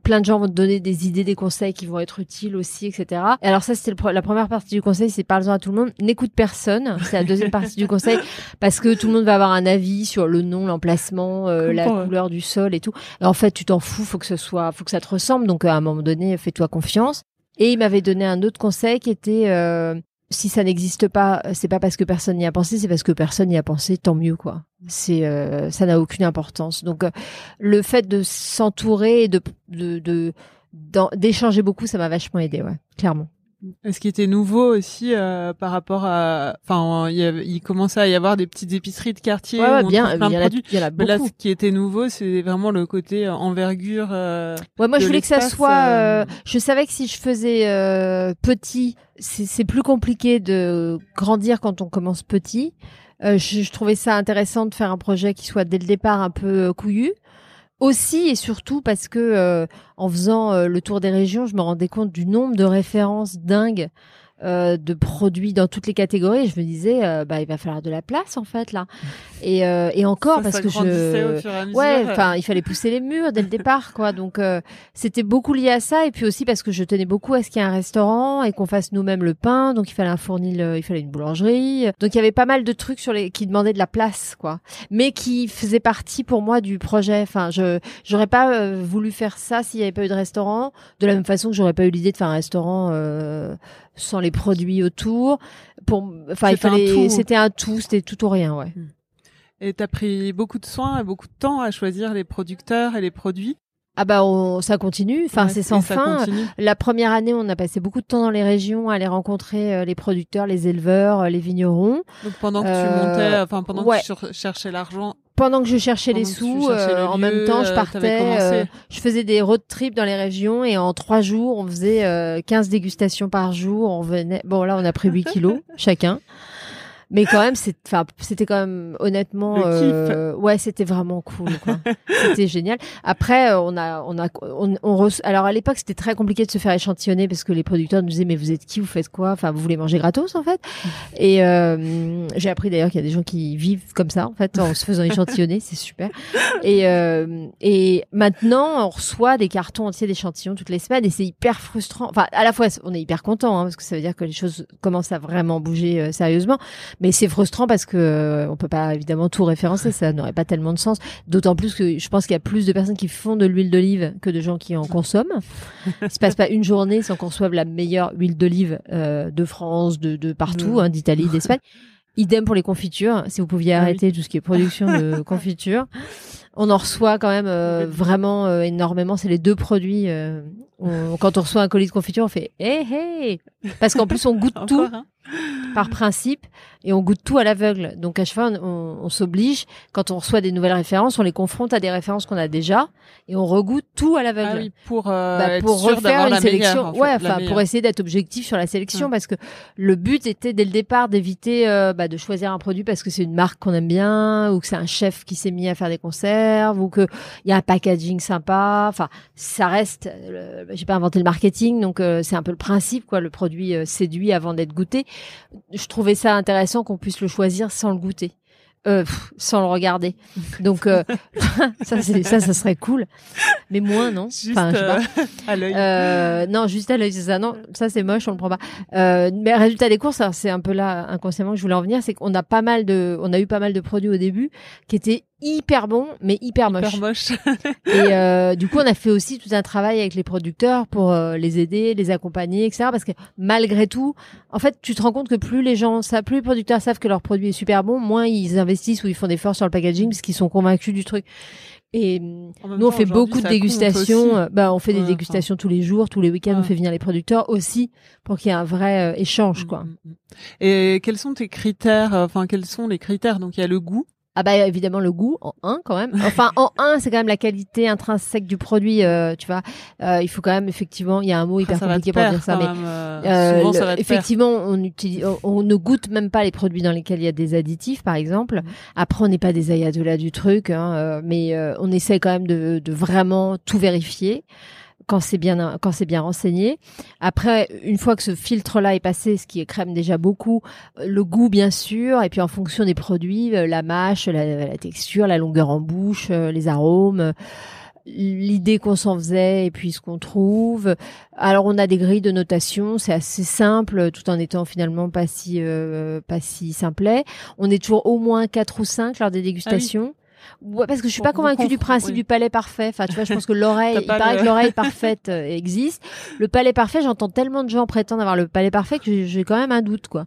plein de gens vont te donner des idées, des conseils qui vont être utiles aussi, etc. Et alors ça, c'était la première partie du conseil, c'est parle-en à tout le monde. N'écoute personne. C'est la deuxième partie du conseil *laughs* parce que tout le monde va avoir un avis sur le nom, l'emplacement, euh, la ouais. couleur du sol et tout. Et en fait, tu t'en fous, faut que ce soit, faut que ça te ressemble. Donc à un moment donné, fais-toi confiance. Et il m'avait donné un autre conseil qui était euh, si ça n'existe pas, c'est pas parce que personne n'y a pensé, c'est parce que personne n'y a pensé. Tant mieux, quoi. C'est euh, ça n'a aucune importance. Donc euh, le fait de s'entourer et de de de- d'en- d'échanger beaucoup, ça m'a vachement aidé, ouais, clairement. Ce qui était nouveau aussi euh, par rapport à, enfin, il, commençait à y avoir des petites épiceries de quartier. Ouais, ouais, bien, il y, a, il y en a là, ce qui était nouveau, c'est vraiment le côté euh, envergure. euh, Ouais, moi je voulais que ça soit. euh, euh, je savais que si je faisais euh, petit, c'est plus compliqué de grandir quand on commence petit. Euh, je, je trouvais ça intéressant de faire un projet qui soit dès le départ un peu couillu. Aussi et surtout parce que euh, en faisant euh, le tour des régions, je me rendais compte du nombre de références dingues euh, de produits dans toutes les catégories. Je me disais, euh, bah il va falloir de la place en fait là. Et, euh, et encore ça, parce ça que je fur et à mesure. Ouais, enfin, il fallait pousser les murs dès le départ, quoi. Donc, euh, c'était beaucoup lié à ça, et puis aussi parce que je tenais beaucoup à ce qu'il y ait un restaurant et qu'on fasse nous-mêmes le pain. Donc, il fallait un fournil, euh, il fallait une boulangerie. Donc, il y avait pas mal de trucs sur les qui demandaient de la place, quoi, mais qui faisaient partie pour moi du projet. Enfin, je j'aurais pas voulu faire ça s'il y avait pas eu de restaurant. De la même façon que j'aurais pas eu l'idée de faire un restaurant. Sans les produits autour. Pour, enfin, il C'était un fallait, tout. c'était un tout, c'était tout ou rien, ouais. Et t'as pris beaucoup de soins et beaucoup de temps à choisir les producteurs et les produits? Ah bah, on, ça continue. Enfin, Ouais, c'est sans fin. continue. La première année, on a passé beaucoup de temps dans les régions à aller rencontrer euh, les producteurs, les éleveurs, euh, les vignerons. Donc pendant que tu Euh, montais, enfin pendant ouais. que tu cher- cherchais l'argent, Pendant que je cherchais les Pendant sous, cherchais euh, en même temps, je euh, t'avais partais. euh, je faisais des road trips dans les régions et en trois jours, on faisait euh, 15 dégustations par jour. On venait. Bon, là, on a pris 8 kilos *laughs* chacun. Mais quand même, c'était quand même honnêtement, euh, ouais, c'était vraiment cool, c'était génial. Après, euh, on a, on a, on, on reço- alors à l'époque, c'était très compliqué de se faire échantillonner parce que les producteurs nous disaient, mais vous êtes qui, vous faites quoi? Enfin, vous voulez manger gratos, en fait? Et euh, j'ai appris d'ailleurs qu'il y a des gens qui vivent comme ça, en fait, en se faisant échantillonner, c'est super. Et, euh, et maintenant, on reçoit des cartons entiers d'échantillons toutes les semaines et c'est hyper frustrant. Enfin, à la fois, on est hyper content hein, parce que ça veut dire que les choses commencent à vraiment bouger euh, sérieusement, mais c'est frustrant parce que euh, on peut pas évidemment tout référencer, ça n'aurait pas tellement de sens. D'autant plus que je pense qu'il y a plus de personnes qui font de l'huile d'olive que de gens qui en consomment. Il se passe pas une journée sans qu'on reçoive la meilleure huile d'olive euh, de France, de, de partout, Mm. hein, d'Italie, d'Espagne. Idem pour les confitures. Si vous pouviez Ah oui. arrêter tout ce qui est production de *laughs* confitures. On en reçoit quand même euh, vraiment euh, énormément. C'est les deux produits. euh, on- quand on reçoit un colis de confiture, on fait hey hey parce qu'en plus on goûte *laughs* tout hein. par principe et on goûte tout à l'aveugle. Donc à chaque fois, on, on s'oblige quand on reçoit des nouvelles références, on les confronte à des références qu'on a déjà et on regoute tout à l'aveugle. Ah oui, pour, euh, Bah, pour refaire une la sélection. meilleure, en fait, ouais, enfin pour essayer d'être objectif sur la sélection Ouais. parce que le but était dès le départ d'éviter euh, bah, de choisir un produit parce que c'est une marque qu'on aime bien ou que c'est un chef qui s'est mis à faire des conserves ou que il y a un packaging sympa. Enfin, ça reste. euh, J'ai pas inventé le marketing, donc euh, c'est un peu le principe quoi. Le produit séduit avant d'être goûté. Je trouvais ça intéressant qu'on puisse le choisir sans le goûter. Euh, pff, sans le regarder. Donc euh, *laughs* ça, c'est ça, ça serait cool. Mais moins non. Juste Enfin, je sais pas. euh, à l'œil. Euh, non, juste à l'œil, c'est ça. Non, ça c'est moche, on le prend pas. Mais résultat des courses, c'est un peu là inconsciemment que je voulais en venir, c'est qu'on a pas mal de, on a eu pas mal de produits au début qui étaient hyper bons, mais hyper moche. *laughs* Et euh, du coup, on a fait aussi tout un travail avec les producteurs pour euh, les aider, les accompagner, etc. Parce que malgré tout, en fait, tu te rends compte que plus les gens savent, plus les producteurs savent que leur produit est super bon, moins ils investissent ou ils font des efforts sur le packaging parce qu'ils sont convaincus du truc. Et même nous, on fait beaucoup de dégustations. euh, Bah, on fait Ouais, des enfin. dégustations tous les jours, tous les week-ends. On fait venir les producteurs aussi pour qu'il y ait un vrai euh, échange, quoi. Mm, mm, mm. Et quels sont tes critères Enfin, quels sont les critères? Donc, il y a le goût. Ah bah évidemment le goût en un quand même. Enfin en un c'est quand même la qualité intrinsèque du produit. euh, tu vois, Euh, il faut quand même effectivement il y a un mot hyper Ah, ça va compliqué pour dire ça, mais euh, Euh, souvent, le- ça effectivement, on, utilise, on, on ne goûte même pas les produits dans lesquels il y a des additifs, par exemple. Mhm. Après, on n'est pas des ayatollahs du truc, hein, euh, mais euh, on essaie quand même de, de vraiment tout vérifier quand c'est bien quand c'est bien renseigné. Après, une fois que ce filtre-là est passé, ce qui est crème déjà beaucoup, euh, le goût bien sûr, et puis en fonction des produits, euh, la mâche, la, la texture, la longueur en bouche, euh, les arômes. l'idée qu'on s'en faisait et puis ce qu'on trouve. Alors on a des grilles de notation, c'est assez simple tout en étant finalement pas si euh, pas si simplet. On est toujours au moins quatre ou cinq lors des dégustations. Ouais, parce que je suis pas convaincue du principe oui. du palais parfait. Enfin, tu vois, je pense que l'oreille, il paraît le- que l'oreille *laughs* parfaite euh, existe. Le palais parfait, j'entends tellement de gens prétendre avoir le palais parfait que j'ai quand même un doute, quoi.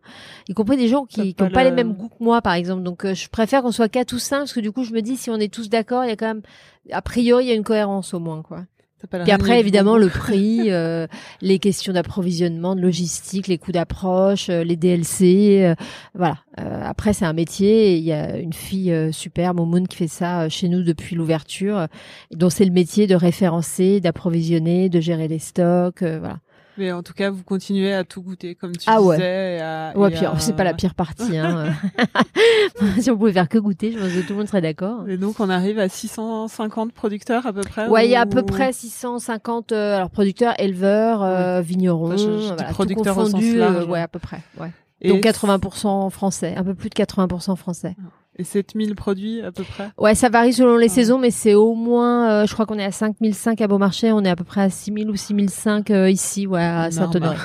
Y compris des gens qui n'ont pas pas, le- les mêmes goûts que moi, par exemple. Donc, euh, je préfère qu'on soit quatre ou cinq parce que du coup, je me dis si on est tous d'accord, il y a quand même, a priori, il y a une cohérence au moins, quoi. Puis après, évidemment, le prix, *laughs* euh, les questions d'approvisionnement, de logistique, les coûts d'approche, euh, les DLC, euh, voilà. Euh, après, c'est un métier. Il y a une fille euh, superbe, Momoun, qui fait ça euh, chez nous depuis l'ouverture, euh, dont c'est le métier de référencer, d'approvisionner, de gérer les stocks, euh, voilà. Mais en tout cas, vous continuez à tout goûter, comme tu Ah ouais. disais. et à- Ouais, et puis à- c'est pas la pire partie. Hein. *laughs* si on pouvait faire que goûter, je pense que tout le monde serait d'accord. Et donc, on arrive à 650 producteurs à peu près Ouais, il y a à peu près 650 euh, alors producteurs, éleveurs, euh, vignerons, Enfin, je- je tout producteurs au sens confondu, large. euh, ouais, à peu près. Ouais. Et Donc 80% français, un peu plus de 80% français. Et 7000 produits à peu près? Ouais, ça varie selon les Ah. saisons, mais c'est au moins, euh, je crois qu'on est à 5005 à Beaumarchais, on est à peu près à 6000 ou 6005 euh, ici, ouais, à. Saint-Honoré.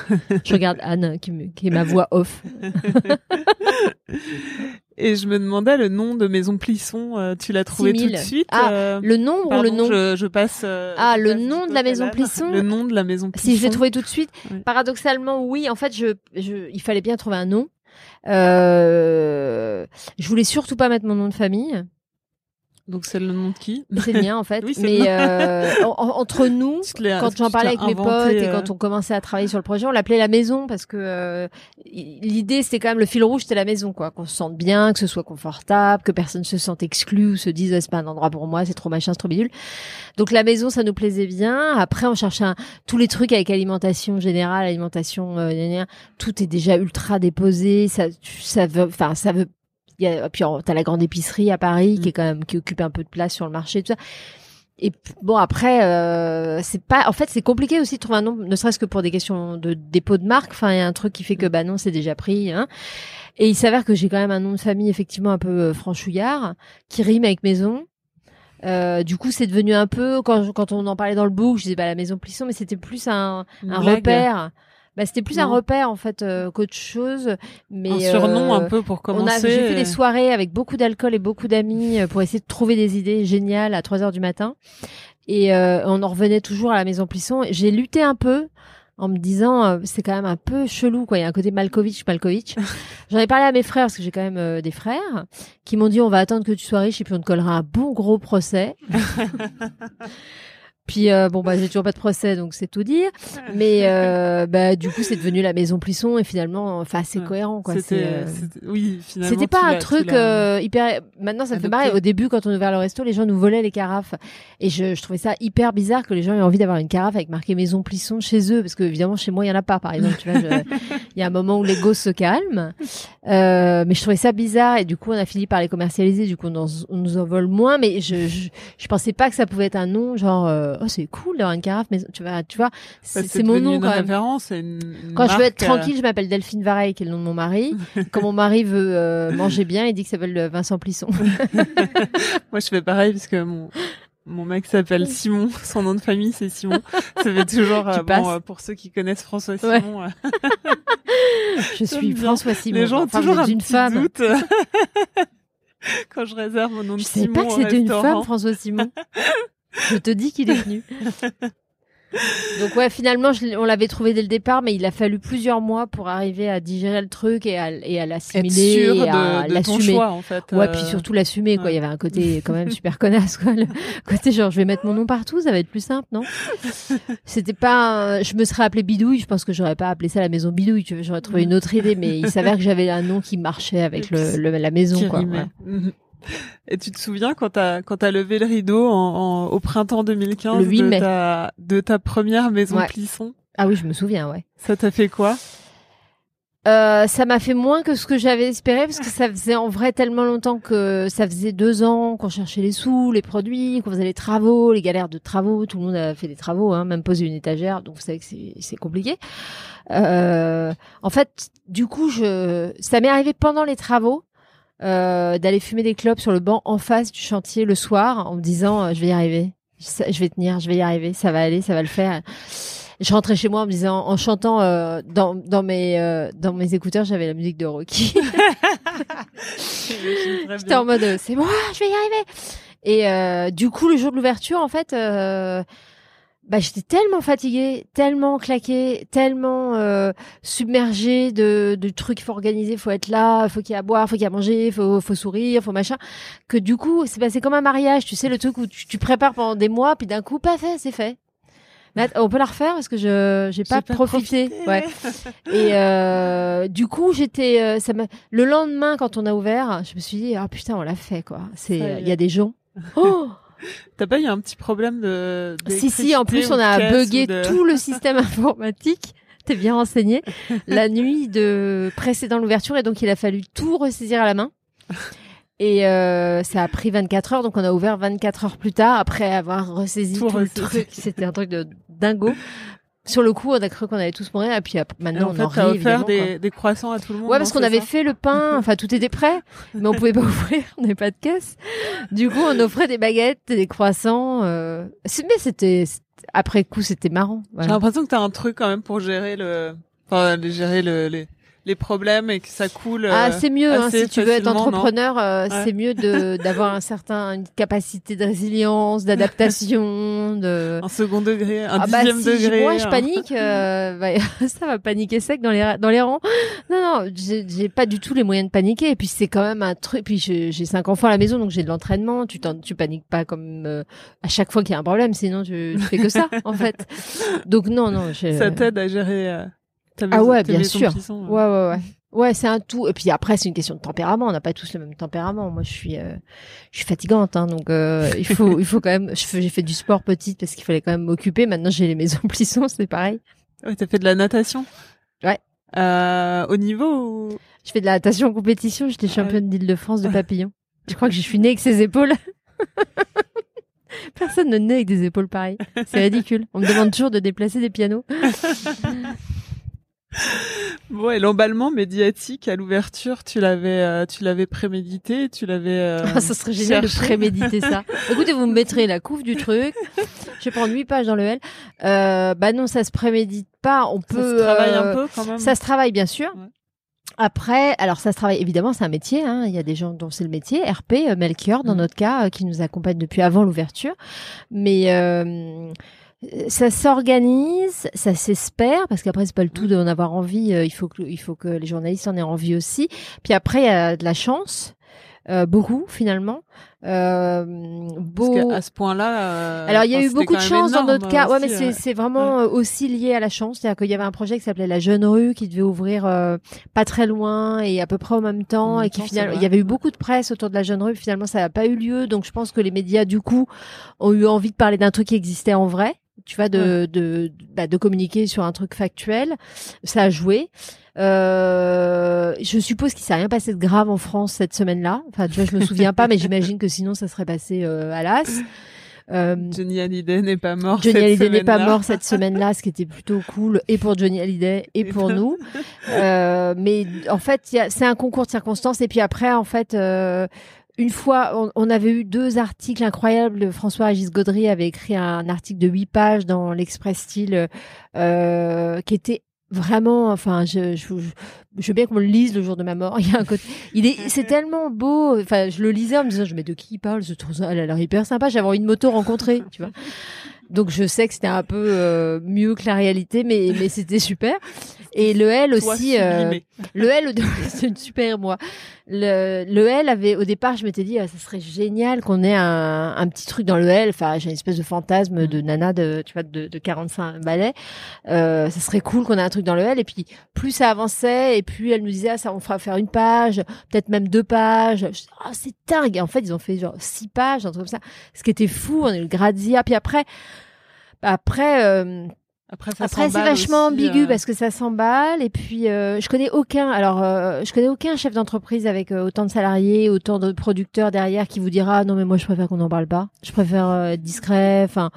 je regarde Anne, qui, me- qui est ma voix off. *laughs* Et je me demandais le nom de Maison Plisson, euh, tu l'as trouvé tout de 6000. suite Ah, euh, Le nom ou le nom? je, je passe. euh, Ah, je le passe nom de la Maison. Plisson? Le nom de la Maison Plisson. Si je l'ai trouvé tout de suite, Oui. paradoxalement, oui. En fait, je, je, il fallait bien trouver un nom. Euh, je voulais surtout pas mettre mon nom de famille. Donc c'est le nom de qui? C'est le mien en fait. *laughs* Oui, Mais euh, en- en- entre nous, *laughs* quand j'en parlais avec mes potes et euh, quand on commençait à travailler sur le projet, on l'appelait la maison parce que euh, l'idée c'était quand même le fil rouge, c'était la maison quoi, qu'on se sente bien, que ce soit confortable, que personne se sente exclu ou se dise Ah, c'est pas un endroit pour moi, c'est trop machin, c'est trop bidule. Donc la maison ça nous plaisait bien. Après on cherchait un- tous les trucs avec alimentation générale, alimentation, euh, tout est déjà ultra déposé, ça ça veut, enfin ça veut y a, puis t'as la grande épicerie à Paris Mm. qui est quand même qui occupe un peu de place sur le marché tout ça. Et bon après euh, c'est pas en fait c'est compliqué aussi de trouver un nom ne serait-ce que pour des questions de dépôt de marque enfin il y a un truc qui fait que bah non c'est déjà pris hein. Et il s'avère que j'ai quand même un nom de famille effectivement un peu euh, franchouillard qui rime avec maison. Euh, du coup, c'est devenu un peu quand quand on en parlait dans le book, je disais bah la maison Plisson, mais c'était plus un, un repère. Bah c'était plus un repère en fait euh, qu'autre chose. Mais Un surnom euh, un peu pour on a, commencer. j'ai fait des soirées avec beaucoup d'alcool et beaucoup d'amis euh, pour essayer de trouver des idées géniales à 3 heures du matin. Et euh, on en revenait toujours à la maison Plisson. J'ai lutté un peu en me disant euh, c'est quand même un peu chelou quoi. Il y a un côté Malkovich, Malkovich. *laughs* J'en ai parlé à mes frères parce que j'ai quand même euh, des frères qui m'ont dit on va attendre que tu sois riche et puis on te collera un bon gros procès. *laughs* Puis euh, bon bah j'ai toujours pas de procès donc c'est tout dire. Mais *laughs* euh, bah du coup c'est devenu la maison Plisson et finalement enfin c'est Ouais. cohérent quoi. C'était, euh, oui, finalement. c'était pas un truc euh, hyper. Maintenant, ça me fait marrer. Au début, quand on ouvert le resto, les gens nous volaient les carafes, et je, je trouvais ça hyper bizarre que les gens aient envie d'avoir une carafe avec marqué Maison Plisson chez eux, parce que évidemment chez moi il y en a pas, par exemple. Tu vois, je- *laughs* il y a un moment où l'ego se calme, euh, mais je trouvais ça bizarre, et du coup on a fini par les commercialiser. Du coup on, en- on nous en vole moins, mais je, je je pensais pas que ça pouvait être un nom genre euh, oh c'est cool d'avoir une carafe, mais tu vois, tu vois, Bah, c'est, mon nom quand même. une, une Quand je veux être euh, tranquille, je m'appelle Delphine Vareille, qui est le nom de mon mari. *laughs* Quand mon mari veut euh, manger bien, il dit qu'il s'appelle euh, Vincent Plisson. *laughs* Moi, je fais pareil parce que mon mon mec s'appelle Simon. Son nom de famille, c'est Simon. Ça fait toujours *laughs* euh, bon, euh, pour ceux qui connaissent François Ouais. Simon. euh, Je suis. François Simon. les gens ont Enfin, toujours un une petit femme. doute quand je réserve mon nom de Je savais Simon pas que c'était une femme, François Simon. Je te dis qu'il est venu. *laughs* Donc ouais, finalement, je on l'avait trouvé dès le départ, mais il a fallu plusieurs mois pour arriver à digérer le truc et à, et à l'assimiler sûr et à de, de ton l'assumer. choix, en fait. Ouais, euh, puis surtout l'assumer, quoi. ouais. Il y avait un côté quand même *laughs* super connasse, quoi. Le côté genre, je vais mettre mon nom partout, ça va être plus simple, non? C'était pas. un- Je me serais appelé Bidouille. Je pense que j'aurais pas appelé ça la maison Bidouille. J'aurais trouvé une autre idée, mais il s'avère que j'avais un nom qui marchait avec le, la maison, qui quoi. ouais. Et tu te souviens quand t'as quand t'as levé le rideau en, en- au printemps 2015 Le 8 de ta de ta première maison Ouais. Plisson? Ah oui, je me souviens, ouais. Ça t'a fait quoi? Euh, ça m'a fait moins que ce que j'avais espéré parce que ça faisait en vrai tellement longtemps que ça faisait deux ans qu'on cherchait les sous, les produits, qu'on faisait les travaux, les galères de travaux. Tout le monde a fait des travaux, hein, même poser une étagère, donc vous savez que c'est c'est compliqué. Euh, en fait, du coup, je ça m'est arrivé pendant les travaux euh, d'aller fumer des clopes sur le banc en face du chantier le soir en me disant euh, je vais y arriver, je vais tenir, je vais y arriver, ça va aller, ça va le faire. Je rentrais chez moi en me disant, en chantant euh, dans, dans mes euh, dans mes écouteurs, j'avais la musique de Rocky. *laughs* J'étais en mode, euh, c'est moi, je vais y arriver. Et euh, du coup, le jour de l'ouverture, en fait, euh, bah, j'étais tellement fatiguée, tellement claquée, tellement euh, submergée de, de trucs qu'il faut organiser, faut être là, faut qu'il y ait à boire, faut qu'il y ait à manger, faut, faut sourire, faut machin, que du coup, c'est passé comme un mariage, tu sais, le truc où tu, tu prépares pendant des mois, puis d'un coup, pas fait, c'est fait. On peut la refaire parce que je j'ai pas, profité. Ouais. *laughs* Et euh, du coup, j'étais euh, ça m'a le lendemain quand on a ouvert, je me suis dit ah putain, on l'a fait quoi. C'est il y a des gens. Oh T'as pas eu un petit problème de si si, en plus on a de- tout le *laughs* système informatique. T'es bien renseigné. La *laughs* nuit de précédant l'ouverture et donc il a fallu tout ressaisir à la main. Et euh, ça a pris 24 heures, donc on a ouvert 24 heures plus tard après avoir ressaisi Tout tout, le truc. C'était un truc de dingo. Sur le coup, on a cru qu'on allait tous mourir, et puis après, Et maintenant en on fait, en rit offert des, des croissants à tout le monde. Ouais, parce qu'on avait fait le pain, *laughs* enfin tout était prêt, mais on pouvait pas *laughs* ouvrir, on n'avait pas de caisse. Du coup, on offrait des baguettes, des croissants. Euh... Mais c'était après coup, c'était marrant. J'ai l'impression que t'as un truc quand même pour gérer le, enfin, gérer le, les, les problèmes et que ça coule. Ah, euh, c'est mieux hein, si tu veux être entrepreneur, euh, Ouais. c'est mieux de *laughs* d'avoir un certain une capacité de résilience, d'adaptation, de *laughs* Un second degré, un ah bah dixième si degré. moi je hein. panique, euh, *laughs* bah, ça va paniquer sec dans les dans les rangs. Non non, j'ai pas du tout les moyens de paniquer. Et puis c'est quand même un truc. Puis j'ai cinq enfants à la maison, donc j'ai de l'entraînement. Tu tu paniques pas comme à chaque fois qu'il y a un problème, sinon tu, tu fais que ça en fait. Donc non non. Ça t'aide à gérer. Ah ouais, bien sûr. Ouais, ouais, ouais. Ouais, c'est un tout. Et puis après, c'est une question de tempérament. On n'a pas tous le même tempérament. Moi, je suis, euh, je suis fatigante, hein, donc euh, il faut, il faut quand même. J'ai fait du sport petite parce qu'il fallait quand même m'occuper. Maintenant, j'ai les maisons *laughs* plissons, c'est pareil. Ouais, t'as fait de la natation? Ouais. Euh, au niveau. Je fais de la natation en compétition. J'étais championne d'Île-de-France de papillon. Je crois que je suis née avec ces épaules. *laughs* Personne ne naît avec des épaules pareilles. C'est ridicule. On me demande toujours de déplacer des pianos. *laughs* Bon, et l'emballement médiatique à l'ouverture, tu l'avais, euh, tu l'avais prémédité, tu l'avais. euh, Ah, ça serait génial de préméditer ça. *laughs* Écoutez, vous me mettrez la couve du truc. Je vais prendre huit pages dans le L. Euh, bah non, ça se prémédite pas. On Ça peut. se travaille euh, un peu quand même. Ça se travaille bien sûr. Ouais. Après, alors ça se travaille évidemment, c'est un métier. Hein. Il y a des gens dont c'est le métier. RP, euh, Melchior dans Mhm. notre cas, euh, qui nous accompagne depuis avant l'ouverture. Mais euh, ça s'organise, ça s'espère, parce qu'après c'est pas le tout d'en avoir envie. euh, il faut que il faut que les journalistes en aient envie aussi. Puis après, il y a de la chance, euh, beaucoup finalement. Euh, Parce beau. qu'à ce point-là. euh, Alors il y a eu beaucoup de chance dans notre cas. Ouais, mais c'est euh. c'est vraiment euh, aussi lié à la chance. C'est-à-dire qu'il y avait un projet qui s'appelait la Jeune Rue qui devait ouvrir euh, pas très loin et à peu près en même temps En même et qui temps, finalement il y avait eu beaucoup de presse autour de la Jeune Rue. Finalement, ça n'a pas eu lieu. Donc je pense que les médias du coup ont eu envie de parler d'un truc qui existait en vrai. Tu vois, de de bah, de communiquer sur un truc factuel. Ça a joué. Euh, je suppose qu'il s'est rien passé de grave en France cette semaine-là. Enfin, tu vois, je me souviens pas, mais *laughs* j'imagine que sinon ça serait passé euh, à l'as. Euh, Johnny Hallyday n'est pas mort. Johnny cette Hallyday n'est pas semaine-là. mort cette semaine-là, ce qui était plutôt cool, et pour Johnny Hallyday et pour nous. *laughs* Euh, mais en fait, c'est un concours de circonstances. Et puis après, en fait, euh, une fois, on, avait eu deux articles incroyables. François-Régis Gaudry avait écrit un article de huit pages dans l'Express Style, euh, qui était vraiment, enfin, je, veux bien qu'on le lise le jour de ma mort. *laughs* Il est, c'est tellement beau. Enfin, je le lisais en me disant, je mais de qui il parle? Je trouve ça, elle a l'air hyper sympa. J'avais envie de m'auto-rencontrer, tu vois. Donc je sais que c'était un peu euh, mieux que la réalité, mais mais c'était super. Et le L aussi, euh, le L, *laughs* c'est une super moi. Le, le L avait au départ, je m'étais dit, ah, ça serait génial qu'on ait un, un petit truc dans le L. Enfin, j'ai une espèce de fantasme de nana de tu vois de, de 45 balais. Euh, ça serait cool qu'on ait un truc dans le L. Et puis plus ça avançait, et puis elle nous disait, ah, ça on fera faire une page, peut-être même deux pages. Ah, c'est dingue. Et en fait, ils ont fait genre six pages, un truc comme ça. Ce qui était fou, on a eu le Grazia. Puis après, après. euh, Après, c'est vachement aussi, ambigu euh, parce que ça s'emballe. Et puis, euh, je connais aucun. Alors, euh, je connais aucun chef d'entreprise avec euh, autant de salariés, autant de producteurs derrière qui vous dira non mais moi je préfère qu'on n'en parle pas. Je préfère euh, être discret. Enfin,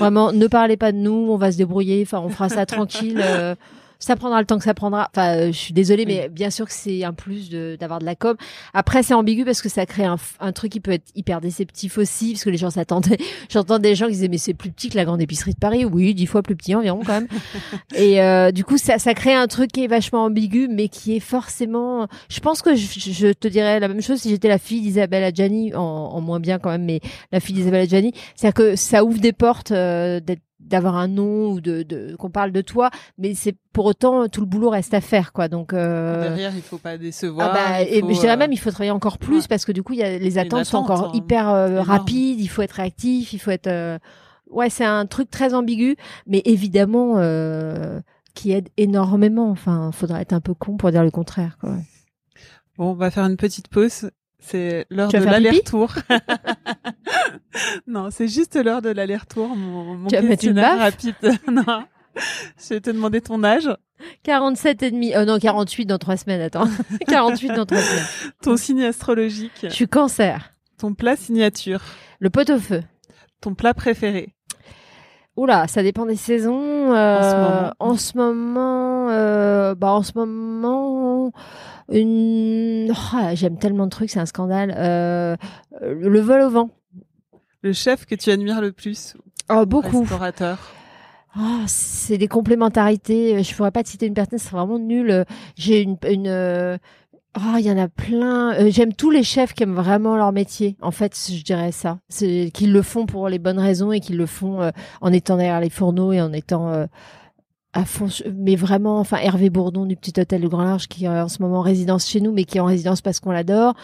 vraiment, ne parlez pas de nous. On va se débrouiller. Enfin, on fera ça tranquille. *laughs* ça prendra le temps que ça prendra. Enfin, euh, je suis désolée, mais bien sûr que c'est un plus de- d'avoir de la com. Après, c'est ambigu parce que ça crée un, un truc qui peut être hyper déceptif aussi, parce que les gens s'attendaient. *laughs* J'entends des gens qui disaient mais c'est plus petit que la grande épicerie de Paris. Oui, dix fois plus petit environ quand même. *laughs* Et euh, du coup, ça, ça crée un truc qui est vachement ambigu, mais qui est forcément. Je pense que je, je te dirais la même chose si j'étais la fille d'Isabelle Adjani, en, en moins bien quand même, mais la fille d'Isabelle Adjani, c'est-à-dire que ça ouvre des portes euh, d'être d'avoir un nom ou de, de qu'on parle de toi mais c'est pour autant tout le boulot reste à faire quoi donc euh, Derrière, il faut pas décevoir. ah bah, et faut, je dirais euh, même il faut travailler encore plus ouais. parce que du coup il y a les attentes sont encore hein, hyper euh, rapides il faut être réactif il faut être euh, ouais c'est un truc très ambigu mais évidemment euh, qui aide énormément enfin faudra être un peu con pour dire le contraire quoi Bon, on va faire une petite pause. C'est l'heure de l'aller-retour. *laughs* non, c'est juste l'heure de l'aller-retour. Mon, mon Tu vas mettre une rapide. *laughs* non. Je vais te demander ton âge, 47 et demi euh, non 48 dans trois semaines attends *laughs* 48 dans trois semaines ton signe astrologique, je suis cancer ton plat signature, le pot au feu ton plat préféré. Oula, ça dépend des saisons. euh, En en ce moment, euh, bah en ce moment, une. Ah, J'aime tellement de trucs, c'est un scandale. Euh, le vol au vent. Le chef que tu admires le plus. Oh, beaucoup. Restaurateur. Oh, c'est des complémentarités. Je pourrais pas te citer une personne, c'est vraiment nul. J'ai une, une Oh, il y en a plein. Euh, J'aime tous les chefs qui aiment vraiment leur métier. En fait, je dirais ça. C'est qu'ils le font pour les bonnes raisons et qu'ils le font euh, en étant derrière les fourneaux et en étant euh, à fond. Mais vraiment, enfin, Hervé Bourdon du Petit Hôtel du Grand Large qui est en ce moment en résidence chez nous, mais qui est en résidence parce qu'on l'adore.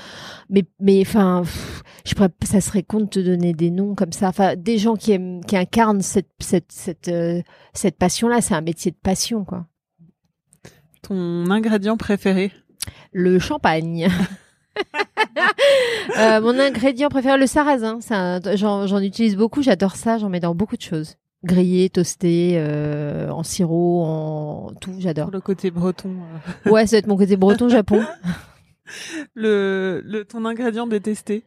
Mais, mais enfin, je pourrais, ça serait con de te donner des noms comme ça. Enfin, des gens qui aiment, qui incarnent cette, cette, cette, euh, cette passion-là. C'est un métier de passion, quoi. Ton ingrédient préféré? Le champagne. *laughs* Euh, mon ingrédient préféré, le sarrasin. J'en utilise beaucoup, j'adore ça, j'en mets dans beaucoup de choses. Grillé, toasté, euh, en sirop, en tout, j'adore. Le côté breton. euh. Ouais, ça va être mon côté breton Japon. *laughs* Le, le, ton ingrédient détesté?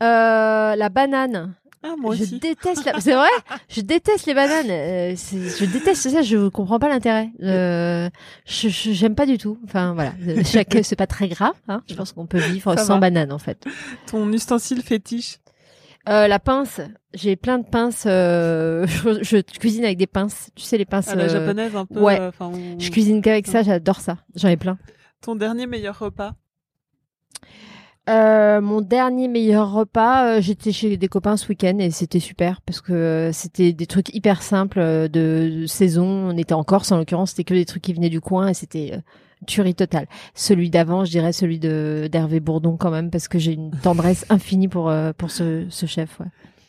La banane. Ah, moi je aussi. déteste la... C'est vrai? Je déteste les bananes. Euh, je déteste ça, je comprends pas l'intérêt. Euh, je J'aime pas du tout. Enfin, voilà. Euh, Chaque... *laughs* C'est pas très grave. Hein. Je pense qu'on peut vivre Ça sans va. banane, en fait. Ton ustensile fétiche? Euh, la pince. J'ai plein de pinces. euh, *laughs* Je, je cuisine avec des pinces. Tu sais, les pinces... à la euh, japonaise un peu. ouais. on- Je cuisine qu'avec ça, j'adore ça. J'en ai plein. Ton dernier meilleur repas? Euh, mon dernier meilleur repas, euh, j'étais chez des copains ce week-end et c'était super parce que euh, c'était des trucs hyper simples euh, de, de saison. On était en Corse en l'occurrence, c'était que des trucs qui venaient du coin et c'était tuerie totale. Celui d'avant, je dirais celui de d'Hervé Bourdon quand même parce que j'ai une tendresse *laughs* infinie pour pour ce, ce chef. Ouais.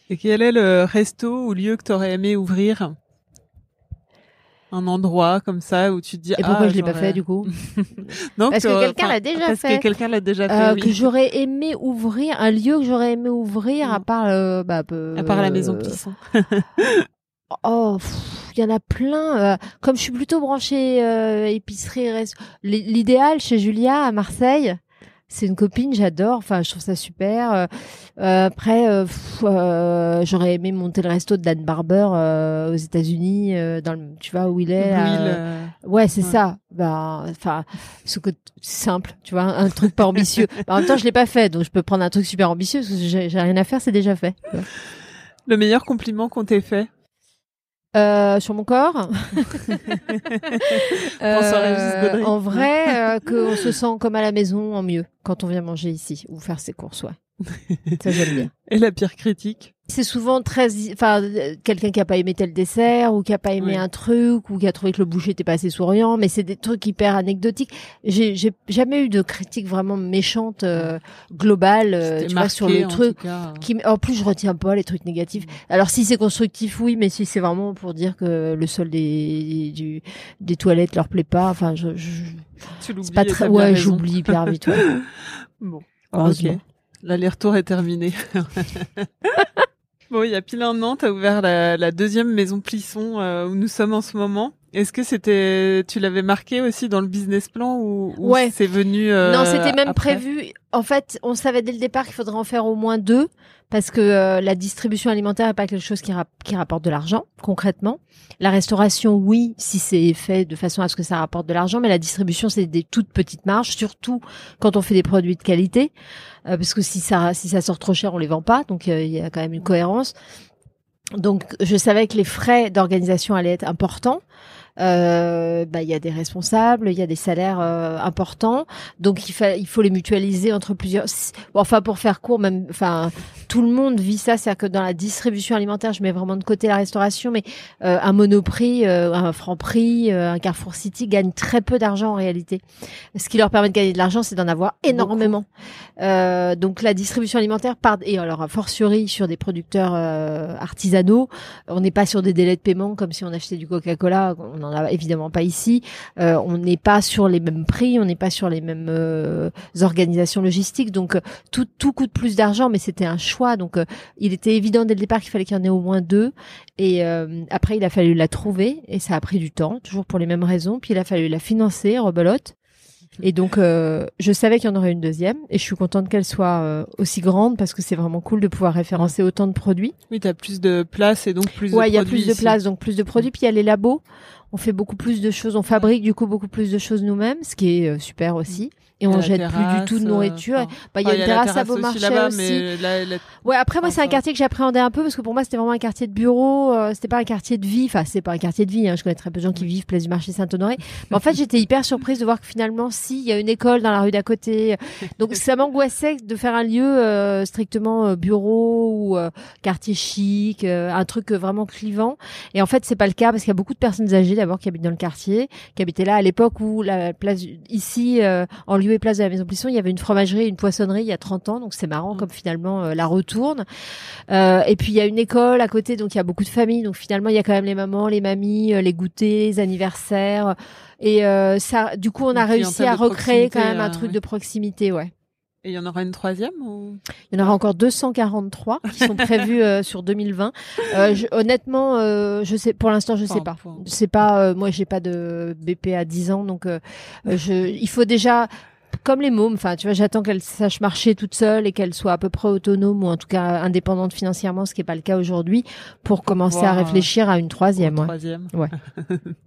Et quel est le resto ou lieu que t'aurais aimé ouvrir? Un endroit comme ça où tu te dis Et pourquoi ah, je l'ai pas fait du coup *laughs* Non, Parce que quelqu'un l'a déjà parce fait. que quelqu'un l'a déjà fait. Euh, oui. Que j'aurais aimé ouvrir un lieu que j'aurais aimé ouvrir à Mm. part euh, bah, peu- À part la maison euh, Plisson. *laughs* Oh, il y en a plein. euh, comme je suis plutôt branchée euh, épicerie, l'idéal chez Julia à Marseille, c'est une copine, j'adore. Enfin, je trouve ça super. Euh, euh, après, euh, pff, euh, j'aurais aimé monter le resto de Dan Barber euh, aux États-Unis, euh, dans le, tu vois où il est. Ouais, c'est Ouais. ça. Bah, enfin, ce que simple, tu vois, un truc pas ambitieux. Bah, *laughs* en même temps, je l'ai pas fait, donc je peux prendre un truc super ambitieux parce que j'ai j'ai rien à faire, c'est déjà fait. Le meilleur compliment qu'on t'ait fait? Euh, sur mon corps. *laughs* Gaudry. en vrai, euh, qu'on se sent comme à la maison en mieux quand on vient manger ici ou faire ses courses, ouais. Ça j'aime bien. Et la pire critique C'est souvent très, enfin, euh, quelqu'un qui a pas aimé tel dessert ou qui a pas aimé Oui. un truc ou qui a trouvé que le boucher était pas assez souriant, mais c'est des trucs hyper anecdotiques. J'ai, j'ai jamais eu de critique vraiment méchante euh, globale, euh, tu vois, sur le en truc. Qui, en plus, je retiens pas les trucs négatifs. Alors, si c'est constructif, oui, mais si c'est vraiment pour dire que le sol des, du, des toilettes leur plaît pas, enfin, je, je c'est pas très, ouais, j'oublie hyper vite, ouais. *laughs* Bon, Heureusement. ok. L'aller-retour est terminé. *laughs* bon, il y a pile un an, t'as ouvert la, la deuxième maison Plisson euh, où nous sommes en ce moment. Est-ce que c'était, tu l'avais marqué aussi dans le business plan ou, ou Ouais. c'est venu euh, non, c'était même après prévu. En fait, on savait dès le départ qu'il faudrait en faire au moins deux parce que euh, la distribution alimentaire n'est pas quelque chose qui, rap- qui rapporte de l'argent concrètement. La restauration, oui, si c'est fait de façon à ce que ça rapporte de l'argent, mais la distribution, c'est des toutes petites marges, surtout quand on fait des produits de qualité, euh, parce que si ça si ça sort trop cher, on les vend pas, donc euh, il y a quand même une cohérence. Donc, je savais que les frais d'organisation allaient être importants. Euh, bah, il y a des responsables, il y a des salaires euh, importants, donc il, fa- il faut les mutualiser entre plusieurs. enfin, pour faire court, même, enfin, tout le monde vit ça, c'est-à-dire que dans la distribution alimentaire, je mets vraiment de côté la restauration, mais euh, un Monoprix, euh, un Franprix, euh, un Carrefour City gagnent très peu d'argent en réalité. Ce qui leur permet de gagner de l'argent, c'est d'en avoir énormément. Euh, donc la distribution alimentaire part et alors a fortiori sur des producteurs euh, artisanaux, on n'est pas sur des délais de paiement comme si on achetait du Coca-Cola, on n'en a évidemment pas ici. Euh, on n'est pas sur les mêmes prix, on n'est pas sur les mêmes euh, organisations logistiques, donc euh, tout tout coûte plus d'argent, mais c'était un choix. Donc euh, il était évident dès le départ qu'il fallait qu'il y en ait au moins deux. Et euh, après il a fallu la trouver et ça a pris du temps, toujours pour les mêmes raisons. Puis il a fallu la financer, rebelote. Et donc, euh, je savais qu'il y en aurait une deuxième, et je suis contente qu'elle soit euh, aussi grande parce que c'est vraiment cool de pouvoir référencer autant de produits. Oui, t'as plus de place et donc plus de ouais, il y a plus de place, donc plus de produits. Puis il y a les labos. On fait beaucoup plus de choses, on fabrique du coup beaucoup plus de choses nous-mêmes, ce qui est euh, super aussi. Et on jette plus du tout de nourriture. enfin, Bah, il y a une terrasse à terrasse Beaumarchais là-bas, aussi. la- Ouais, après moi c'est un quartier que j'appréhendais un peu parce que pour moi c'était vraiment un quartier de bureau, euh, c'était pas un quartier de vie, enfin c'est pas un quartier de vie, hein, je connais très peu de gens qui vivent place du marché Saint-Honoré. Mais en fait j'étais hyper surprise de voir que finalement si il y a une école dans la rue d'à côté, donc ça m'angoissait de faire un lieu euh, strictement euh, bureau ou quartier chic, un truc vraiment clivant. Et en fait c'est pas le cas parce qu'il y a beaucoup de personnes âgées d'abord qui habitent dans le quartier, qui habitaient là à l'époque où la place ici en et place de la Maison Plisson, il y avait une fromagerie, une poissonnerie il y a 30 ans, donc c'est marrant Mm. comme finalement euh, la retourne. Euh, et puis il y a une école à côté, donc il y a beaucoup de familles. Donc finalement, il y a quand même les mamans, les mamies, euh, les goûters, les anniversaires. Et ça, du coup, on a réussi à recréer quand même un truc ouais. de proximité, ouais. Et il y en aura une troisième ou? Il y en aura encore 243 qui sont prévus euh, sur 2020. Euh, *laughs* je- honnêtement, euh, je sais, pour l'instant, je sais pas. sais pas. moi, j'ai pas de BP à 10 ans, donc *laughs* je, il faut déjà. Comme les mômes, enfin, tu vois, j'attends qu'elle sache marcher toute seule et qu'elle soit à peu près autonome ou en tout cas indépendante financièrement, ce qui est pas le cas aujourd'hui, pour commencer à réfléchir à une troisième. Une ouais. troisième. Ouais.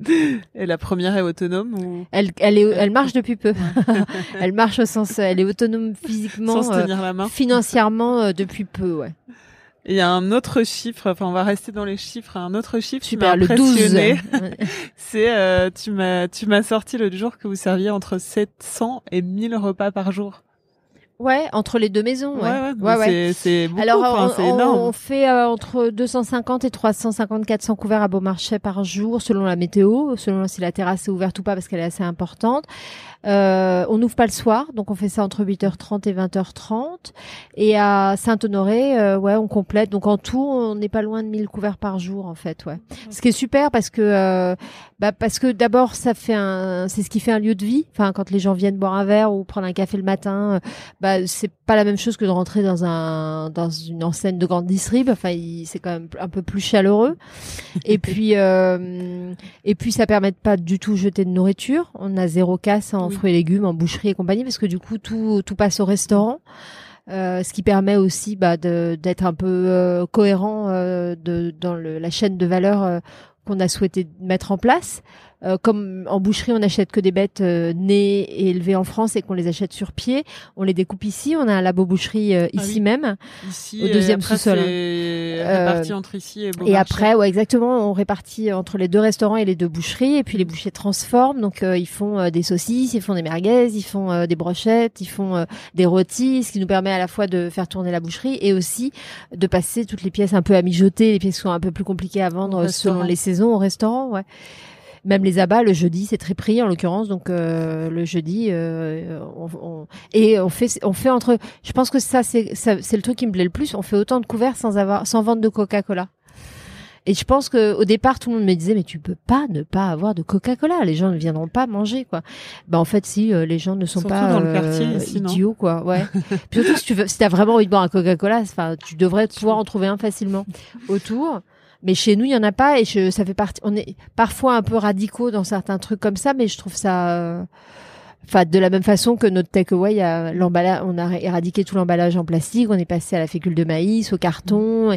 *laughs* Et la première est autonome ou? Elle, elle est, elle marche depuis peu. *laughs* *laughs* elle marche au sens, elle est autonome physiquement, sans se euh, tenir la main financièrement euh, depuis peu, ouais. Et il y a un autre chiffre, enfin on va rester dans les chiffres, un autre chiffre Super, qui m'a le 12. impressionné. Ouais. *laughs* C'est euh, tu m'as tu m'as sorti l'autre jour que vous serviez entre 700 et 1000 repas par jour. Ouais, entre les deux maisons, ouais. ouais, mais c'est c'est beaucoup, Alors, enfin, on- énorme. on fait euh, entre 250 et 350 400 couverts à Beaumarchais par jour, selon la météo, selon si la terrasse est ouverte ou pas, parce qu'elle est assez importante. Euh, on n'ouvre pas le soir, donc on fait ça entre 8h30 et 20h30. Et à Saint-Honoré, euh, ouais, on complète. Donc en tout, on n'est pas loin de 1000 couverts par jour, en fait, ouais. Ce qui est super parce que, euh, bah, parce que d'abord, ça fait un, c'est ce qui fait un lieu de vie. Enfin, quand les gens viennent boire un verre ou prendre un café le matin, euh, bah, c'est pas la même chose que de rentrer dans un, dans une enseigne de grande distrib. Enfin, il- c'est quand même un peu plus chaleureux. et puis, euh, et puis, ça permet de pas du tout jeter de nourriture. On a zéro casse en Oui. Fruits et légumes, en boucherie et compagnie, parce que du coup, tout, passe au restaurant. Euh, ce qui permet aussi bah, d'être un peu euh, cohérent euh, dans la chaîne de valeur qu'on a souhaité mettre en place. Euh, comme en boucherie, on n'achète que des bêtes euh, nées et élevées en France et qu'on les achète sur pied, on les découpe ici. On a un labo boucherie euh, Ah ici oui. même. Ici, au et deuxième après, sous-sol, hein. c'est Euh, réparti entre ici et Et après, ouais, exactement, on répartit entre les deux restaurants et les deux boucheries. Et puis les bouchers transforment, donc euh, ils font euh, des saucisses, ils font des merguez, ils font euh, des brochettes, ils font euh, des rôtis, ce qui nous permet à la fois de faire tourner la boucherie et aussi de passer toutes les pièces un peu à mijoter, les pièces qui sont un peu plus compliquées à vendre selon les saisons au restaurant. Ouais. Même les abats le jeudi, c'est très pris en l'occurrence. Donc euh, le jeudi, euh, on, on- et on fait, on fait entre. Je pense que ça, c'est, ça, c'est le truc qui me plaît le plus. On fait autant de couverts sans avoir, sans vendre de Coca-Cola. Et je pense que au départ, tout le monde me disait, mais tu peux pas ne pas avoir de Coca-Cola. Les gens ne viendront pas manger, quoi. Bah en fait, si euh, les gens ne sont Surtout pas dans le euh, quartier, idiots, quoi. Ouais. *laughs* Puis surtout si tu veux, si t'as vraiment envie de boire un Coca-Cola, enfin, tu devrais pouvoir en trouver un facilement autour. Mais chez nous, il y en a pas et je, ça fait partie. On est parfois un peu radicaux dans certains trucs comme ça, mais je trouve ça. euh, Enfin, de la même façon que notre takeaway, l'emballage, on a éradiqué tout l'emballage en plastique, on est passé à la fécule de maïs, au carton.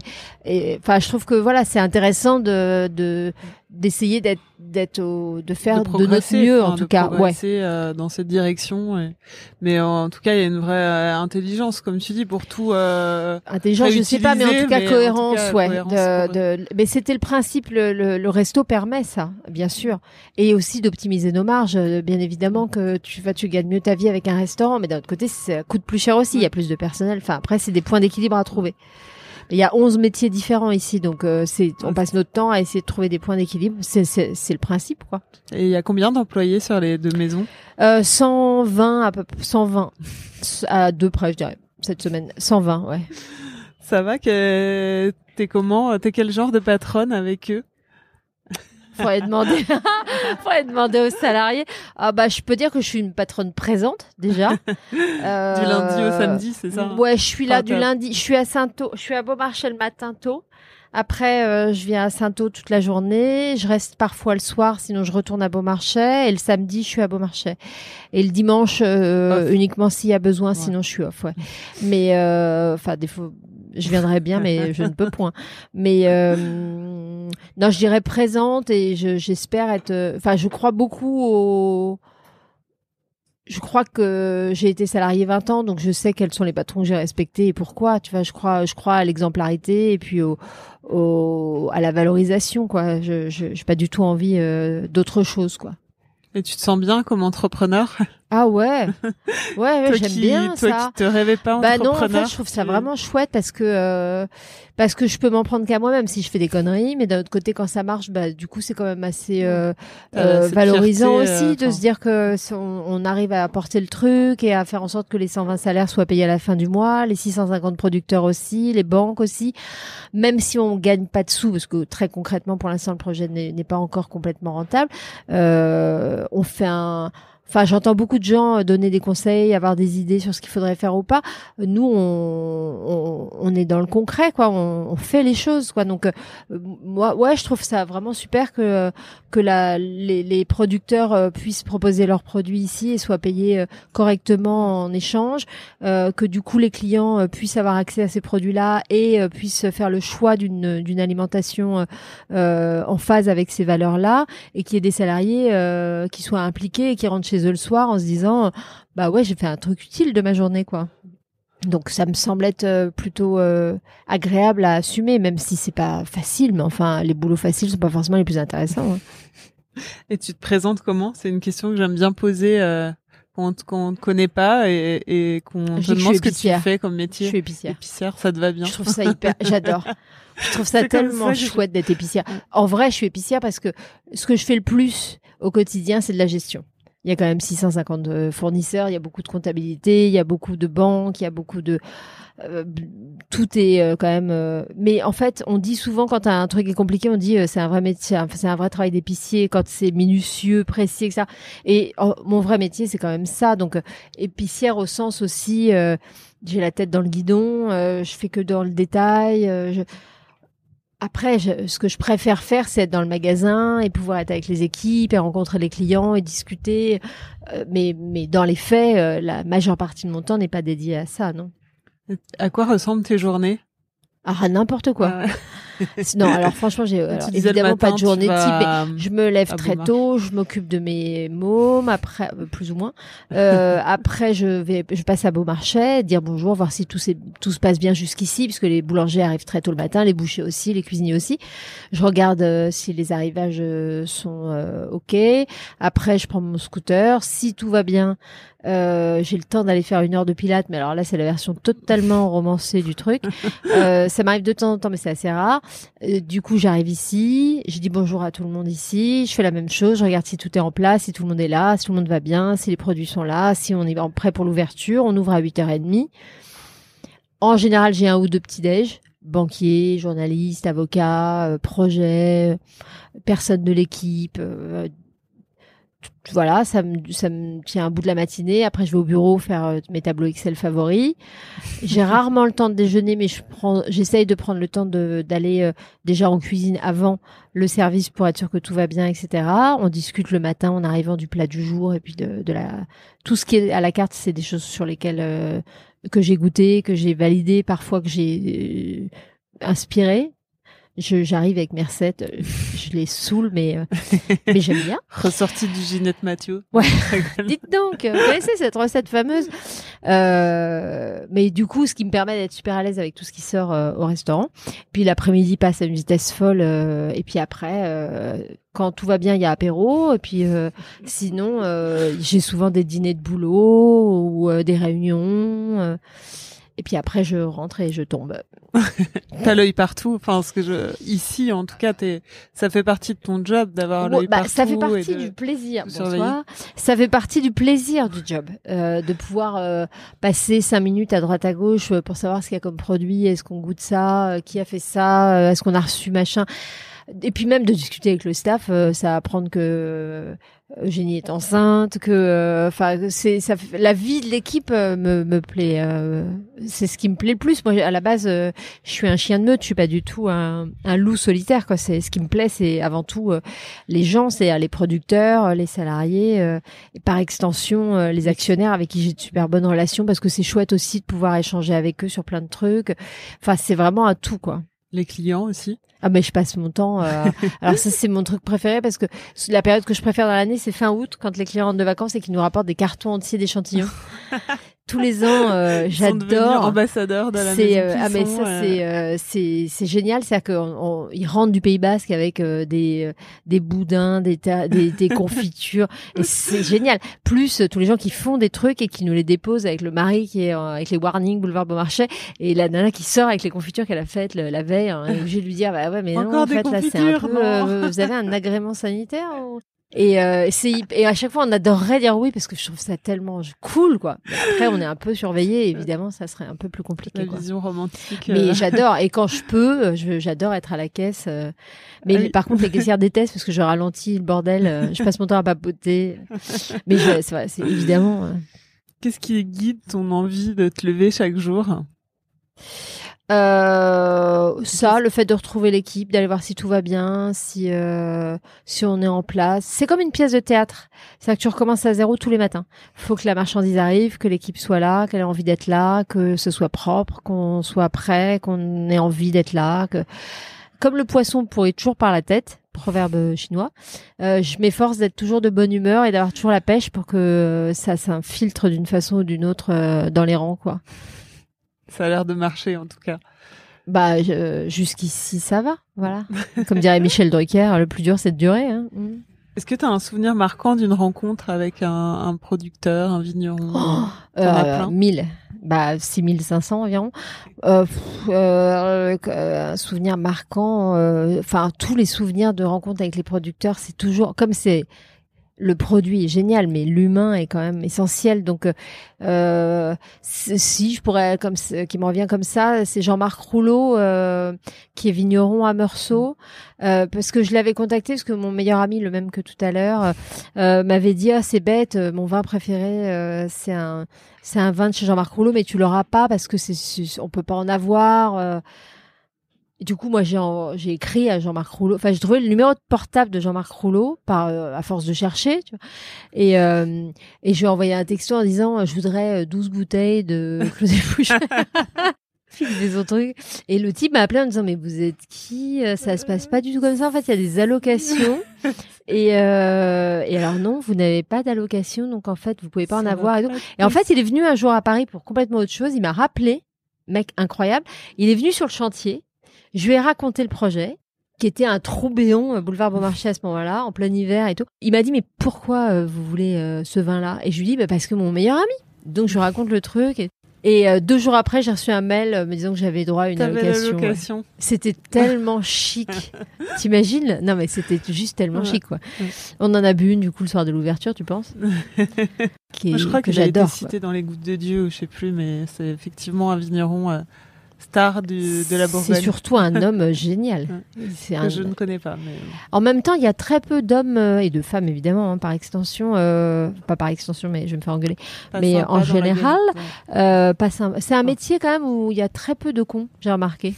Enfin, je trouve que voilà, c'est intéressant de de d'essayer d'être d'être de faire de, notre mieux enfin, en tout de cas. Ouais. euh, dans cette direction. et- Mais en tout cas, il y a une vraie euh, intelligence, comme tu dis, pour tout. euh, Intelligent, je sais pas, mais en tout cas tout cohérence, cas, ouais. cohérence de- de- mais c'était le principe, le, le, le resto permet ça, bien sûr, et aussi d'optimiser nos marges. euh, Bien évidemment que tu vas, tu gagnes mieux ta vie avec un restaurant, mais d'un autre côté, ça coûte plus cher aussi. Il y a plus de personnel. Enfin, après, c'est des points d'équilibre à trouver. Il y a 11 métiers différents ici, donc euh, c'est, on passe notre temps à essayer de trouver des points d'équilibre. C'est, c'est, c'est le principe, quoi. Et il y a combien d'employés sur les deux maisons? Euh, 120 à peu 120 à deux près, je dirais, cette semaine. 120, ouais. Ça va que t'es comment? T'es quel genre de patronne avec eux? Faudrait demander, *laughs* *laughs* faudrait demander aux salariés. Ah bah, je peux dire que je suis une patronne présente déjà. *laughs* Euh, Du lundi au samedi, c'est ça? Ouais, je suis là Enfin, du lundi. Je suis à Saint-O, je suis à Beaumarchais le matin tôt. Après, euh, je viens à Saint-O toute la journée. Je reste parfois le soir, sinon je retourne à Beaumarchais. Et le samedi, je suis à Beaumarchais. Et le dimanche, euh, uniquement s'il y a besoin, Ouais. sinon je suis off. Ouais. Mais euh, enfin, des fois, je viendrais bien, mais je ne peux *laughs* point. Mais euh, non, je dirais présente et je- j'espère être. Enfin, je crois beaucoup au. je crois que j'ai été salarié 20 ans, donc je sais quels sont les patrons que j'ai respectés et pourquoi. Tu vois, je crois, je crois à l'exemplarité et puis au, au, à la valorisation, quoi. Je, je, j'ai pas du tout envie euh, d'autre chose, quoi. Et tu te sens bien comme entrepreneur? Ah ouais, ouais, ouais j'aime bien toi ça. qui te rêvais pas Bah non, en entrepreneur. fait, je trouve ça vraiment chouette parce que euh, parce que je peux m'en prendre qu'à moi-même si je fais des conneries, mais d'un autre côté, quand ça marche, bah du coup, c'est quand même assez euh, euh, valorisant fierté, aussi euh, de enfin. se dire que si on, on arrive à apporter le truc et à faire en sorte que les 120 salaires soient payés à la fin du mois, les 650 producteurs aussi, les banques aussi, même si on gagne pas de sous parce que très concrètement, pour l'instant, le projet n'est n'est pas encore complètement rentable. Euh, on fait un Enfin, j'entends beaucoup de gens euh, donner des conseils, avoir des idées sur ce qu'il faudrait faire ou pas. Nous, on, on, on est dans le concret, quoi. On, on fait les choses, quoi. Donc, euh, moi, ouais, je trouve ça vraiment super que que la, les, les producteurs euh, puissent proposer leurs produits ici et soient payés euh, correctement en échange, euh, que du coup les clients euh, puissent avoir accès à ces produits-là et euh, puissent faire le choix d'une d'une alimentation euh, euh, en phase avec ces valeurs-là et qu'il y ait des salariés euh, qui soient impliqués et qui rentrent chez eux le soir en se disant bah ouais j'ai fait un truc utile de ma journée quoi. Donc ça me semble être euh, plutôt euh, agréable à assumer, même si c'est pas facile, mais enfin les boulots faciles sont pas forcément les plus intéressants. hein. Et tu te présentes comment? C'est une question que j'aime bien poser euh, quand on te- quand on te connaît pas et, et qu'on Je te je demande ce que tu fais comme Je métier. suis épicière. Épicière, ça te va bien? Je trouve ça hyper, j'adore. Je trouve ça tellement ça je- chouette d'être épicière. En vrai, je suis épicière parce que ce que je fais le plus au quotidien, c'est de la gestion. Il y a quand même 650 euh, fournisseurs, il y a beaucoup de comptabilité, il y a beaucoup de banques, il y a beaucoup de euh, tout est euh, quand même euh, mais en fait, on dit souvent quand un truc est compliqué, on dit euh, c'est un vrai métier, c'est un vrai travail d'épicier quand c'est minutieux, précis etc. Et oh, mon vrai métier, c'est quand même ça. Donc euh, épicière au sens aussi j'ai la tête dans le guidon, je fais que dans le détail. je... Après, je- ce que je préfère faire, c'est être dans le magasin et pouvoir être avec les équipes et rencontrer les clients et discuter. Euh, mais, mais dans les faits, euh, la majeure partie de mon temps n'est pas dédiée à ça, non. À quoi ressemblent tes journées? Ah, n'importe quoi. Ah ouais. *laughs* Non, alors franchement, j'ai évidemment matin, pas de journée type. mais Je me lève à très tôt, je m'occupe de mes mômes, après euh, plus ou moins. Euh, *laughs* après, je vais, je passe à Beaumarchais, dire bonjour, voir si tout, s'est- tout se passe bien jusqu'ici, puisque les boulangers arrivent très tôt le matin, les bouchers aussi, les cuisiniers aussi. Je regarde euh, si les arrivages euh, sont euh, ok. Après, je prends mon scooter. Si tout va bien, euh, j'ai le temps d'aller faire une heure de pilates, mais alors là, c'est la version totalement romancée du truc. Euh, ça m'arrive de temps en temps, mais c'est assez rare. Euh, du coup, j'arrive ici, je dis bonjour à tout le monde ici, je fais la même chose, je regarde si tout est en place, si tout le monde est là, si tout le monde va bien, si les produits sont là, si on est prêt pour l'ouverture, on ouvre à 8h30. En général, j'ai un ou deux petits déj, banquier, journaliste, avocat, euh, projet, personne de l'équipe, euh, voilà, ça me, ça me tient un bout de la matinée. Après, je vais au bureau faire euh, mes tableaux Excel favoris. J'ai *laughs* rarement le temps de déjeuner, mais je prends, j'essaye de prendre le temps de d'aller euh, déjà en cuisine avant le service pour être sûr que tout va bien, etc. On discute le matin en arrivant du plat du jour et puis de, de la tout ce qui est à la carte, c'est des choses sur lesquelles euh, que j'ai goûté, que j'ai validé, parfois que j'ai euh, inspiré. Je, j'arrive avec mes recettes, euh, je les saoule, mais euh, mais j'aime bien. *laughs* Ressorti du Ginette Mathieu. Ouais. *laughs* Dites donc, vous connaissez cette recette fameuse Euh, Mais du coup, ce qui me permet d'être super à l'aise avec tout ce qui sort euh, au restaurant. Puis l'après-midi passe à une vitesse folle. et puis après, quand tout va bien, il y a apéro. Et puis sinon, j'ai souvent des dîners de boulot ou des réunions. Et puis après, je rentre et je tombe. *laughs* T'as l'œil partout. Enfin, ce que je, ici, en tout cas, t'es, ça fait partie de ton job d'avoir Ouais, l'œil bah, partout. ça fait partie de- du plaisir. Bonsoir. Ça fait partie du plaisir du job, euh, de pouvoir euh, passer cinq minutes à droite à gauche euh, pour savoir ce qu'il y a comme produit, est-ce qu'on goûte ça, euh, qui a fait ça, euh, est-ce qu'on a reçu machin. Et puis même de discuter avec le staff, euh, ça apprendre que euh, Eugénie est enceinte, que euh, enfin c'est ça la vie de l'équipe euh, me, me plaît. euh, c'est ce qui me plaît le plus. Moi à la base, euh, je suis un chien de meute, je suis pas du tout un, un loup solitaire. Quoi. C'est ce qui me plaît, c'est avant tout les gens, c'est les producteurs, les salariés, et par extension les actionnaires avec qui j'ai de super bonnes relations parce que c'est chouette aussi de pouvoir échanger avec eux sur plein de trucs. Enfin, c'est vraiment un tout quoi. Les clients aussi. Ah mais je passe mon temps. Euh... *laughs* alors ça c'est mon truc préféré parce que la période que je préfère dans l'année c'est fin août quand les clients rentrent de vacances et qu'ils nous rapportent des cartons entiers d'échantillons. *laughs* tous les ans, euh, j'adore. ambassadeur de la maison euh, Ah mais ça c'est euh, c'est c'est génial, c'est à qu'ils rentrent du Pays Basque avec euh, des des boudins, des des, des *laughs* confitures et c'est génial. Plus tous les gens qui font des trucs et qui nous les déposent avec le mari qui est avec les warnings boulevard Beaumarchais et la nana qui sort avec les confitures qu'elle a faites la veille. Hein, et je lui dire bah ouais mais non en fait là c'est un peu vous avez un agrément sanitaire et, euh, c'est et à chaque fois on adorerait dire oui parce que je trouve ça tellement cool quoi. Mais après on est un peu surveillé évidemment ça serait un peu plus compliqué. La vision romantique. Mais euh. j'adore et quand je peux j'adore être à la caisse. Euh. Mais par contre les caissières *laughs* détestent parce que je ralentis le bordel. je passe mon temps à papoter. Mais c'est c'est évidemment. Qu'est-ce qui guide ton envie de te lever chaque jour? Euh, ça, le fait de retrouver l'équipe, d'aller voir si tout va bien, si euh, si on est en place. C'est comme une pièce de théâtre. C'est que tu recommences à zéro tous les matins. Faut que la marchandise arrive, que l'équipe soit là, qu'elle ait envie d'être là, que ce soit propre, qu'on soit prêt, qu'on ait envie d'être là. Que comme le poisson pourrit toujours par la tête, proverbe chinois, euh, je m'efforce d'être toujours de bonne humeur et d'avoir toujours la pêche pour que ça s'infiltre d'une façon ou d'une autre euh, dans les rangs, quoi. Ça a l'air de marcher en tout cas. Bah jusqu'ici ça va, voilà. *laughs* Comme dirait Michel Drucker, le plus dur c'est de durer. Hein. Mm. Est-ce que tu as un souvenir marquant d'une rencontre avec un, un, producteur, un vigneron? Oh, euh, 1000, bah 6500 environ. Euh, euh, un souvenir marquant, euh, enfin tous les souvenirs de rencontres avec les producteurs, c'est toujours comme c'est le produit est génial, mais l'humain est quand même essentiel. Donc, euh, euh si je pourrais, comme qui me revient comme ça, c'est Jean-Marc Rouleau, euh, qui est vigneron à Meursault, euh, parce que je l'avais contacté parce que mon meilleur ami, le même que tout à l'heure, m'avait dit ah c'est bête, mon vin préféré c'est un c'est un vin de chez Jean-Marc Rouleau, mais tu l'auras pas parce que c'est on peut pas en avoir du coup, moi, j'ai j'ai écrit à Jean-Marc Rouleau. Enfin, j'ai trouvé le numéro de portable de Jean-Marc Rouleau par euh, à force de chercher. Tu vois. Et euh, et je lui ai envoyé un texto en disant je voudrais 12 euh, bouteilles de *laughs* Fouché. *laughs* des autres trucs. Et le type m'a appelé en disant mais vous êtes qui Ça se passe pas du tout comme ça. En fait, il y a des allocations. *laughs* et, euh, et alors non, vous n'avez pas d'allocation, donc en fait, vous pouvez pas en avoir. Et, et en fait, il est venu un jour à Paris pour complètement autre chose. Il m'a rappelé, mec incroyable. Il est venu sur le chantier. Je lui ai raconté le projet qui était un trou béant euh, boulevard Beaumarchais à ce moment-là, en plein hiver et tout. Il m'a dit mais pourquoi euh, vous voulez euh, ce vin-là? Et je lui dis bah, parce que mon meilleur ami. Donc je lui raconte le truc et, et deux jours après j'ai reçu un mail me disant que j'avais droit à une allocation. C'était tellement chic. *laughs* T'imagines? Non mais c'était juste tellement chic quoi. On en a bu une du coup le soir de l'ouverture, tu penses? *laughs* Qui Je crois que, j'adore. cité dans les gouttes de Dieu, je sais plus, mais c'est effectivement un vigneron star de la Bourgogne. C'est surtout un *laughs* homme euh, génial. Un... Je ne connais pas. Mais... En même temps, il y a très peu d'hommes euh, et de femmes, évidemment, hein, par extension. Euh, pas par extension, mais je vais me faire engueuler. mais en général, euh, c'est un métier quand même où il y a très peu de cons, j'ai remarqué.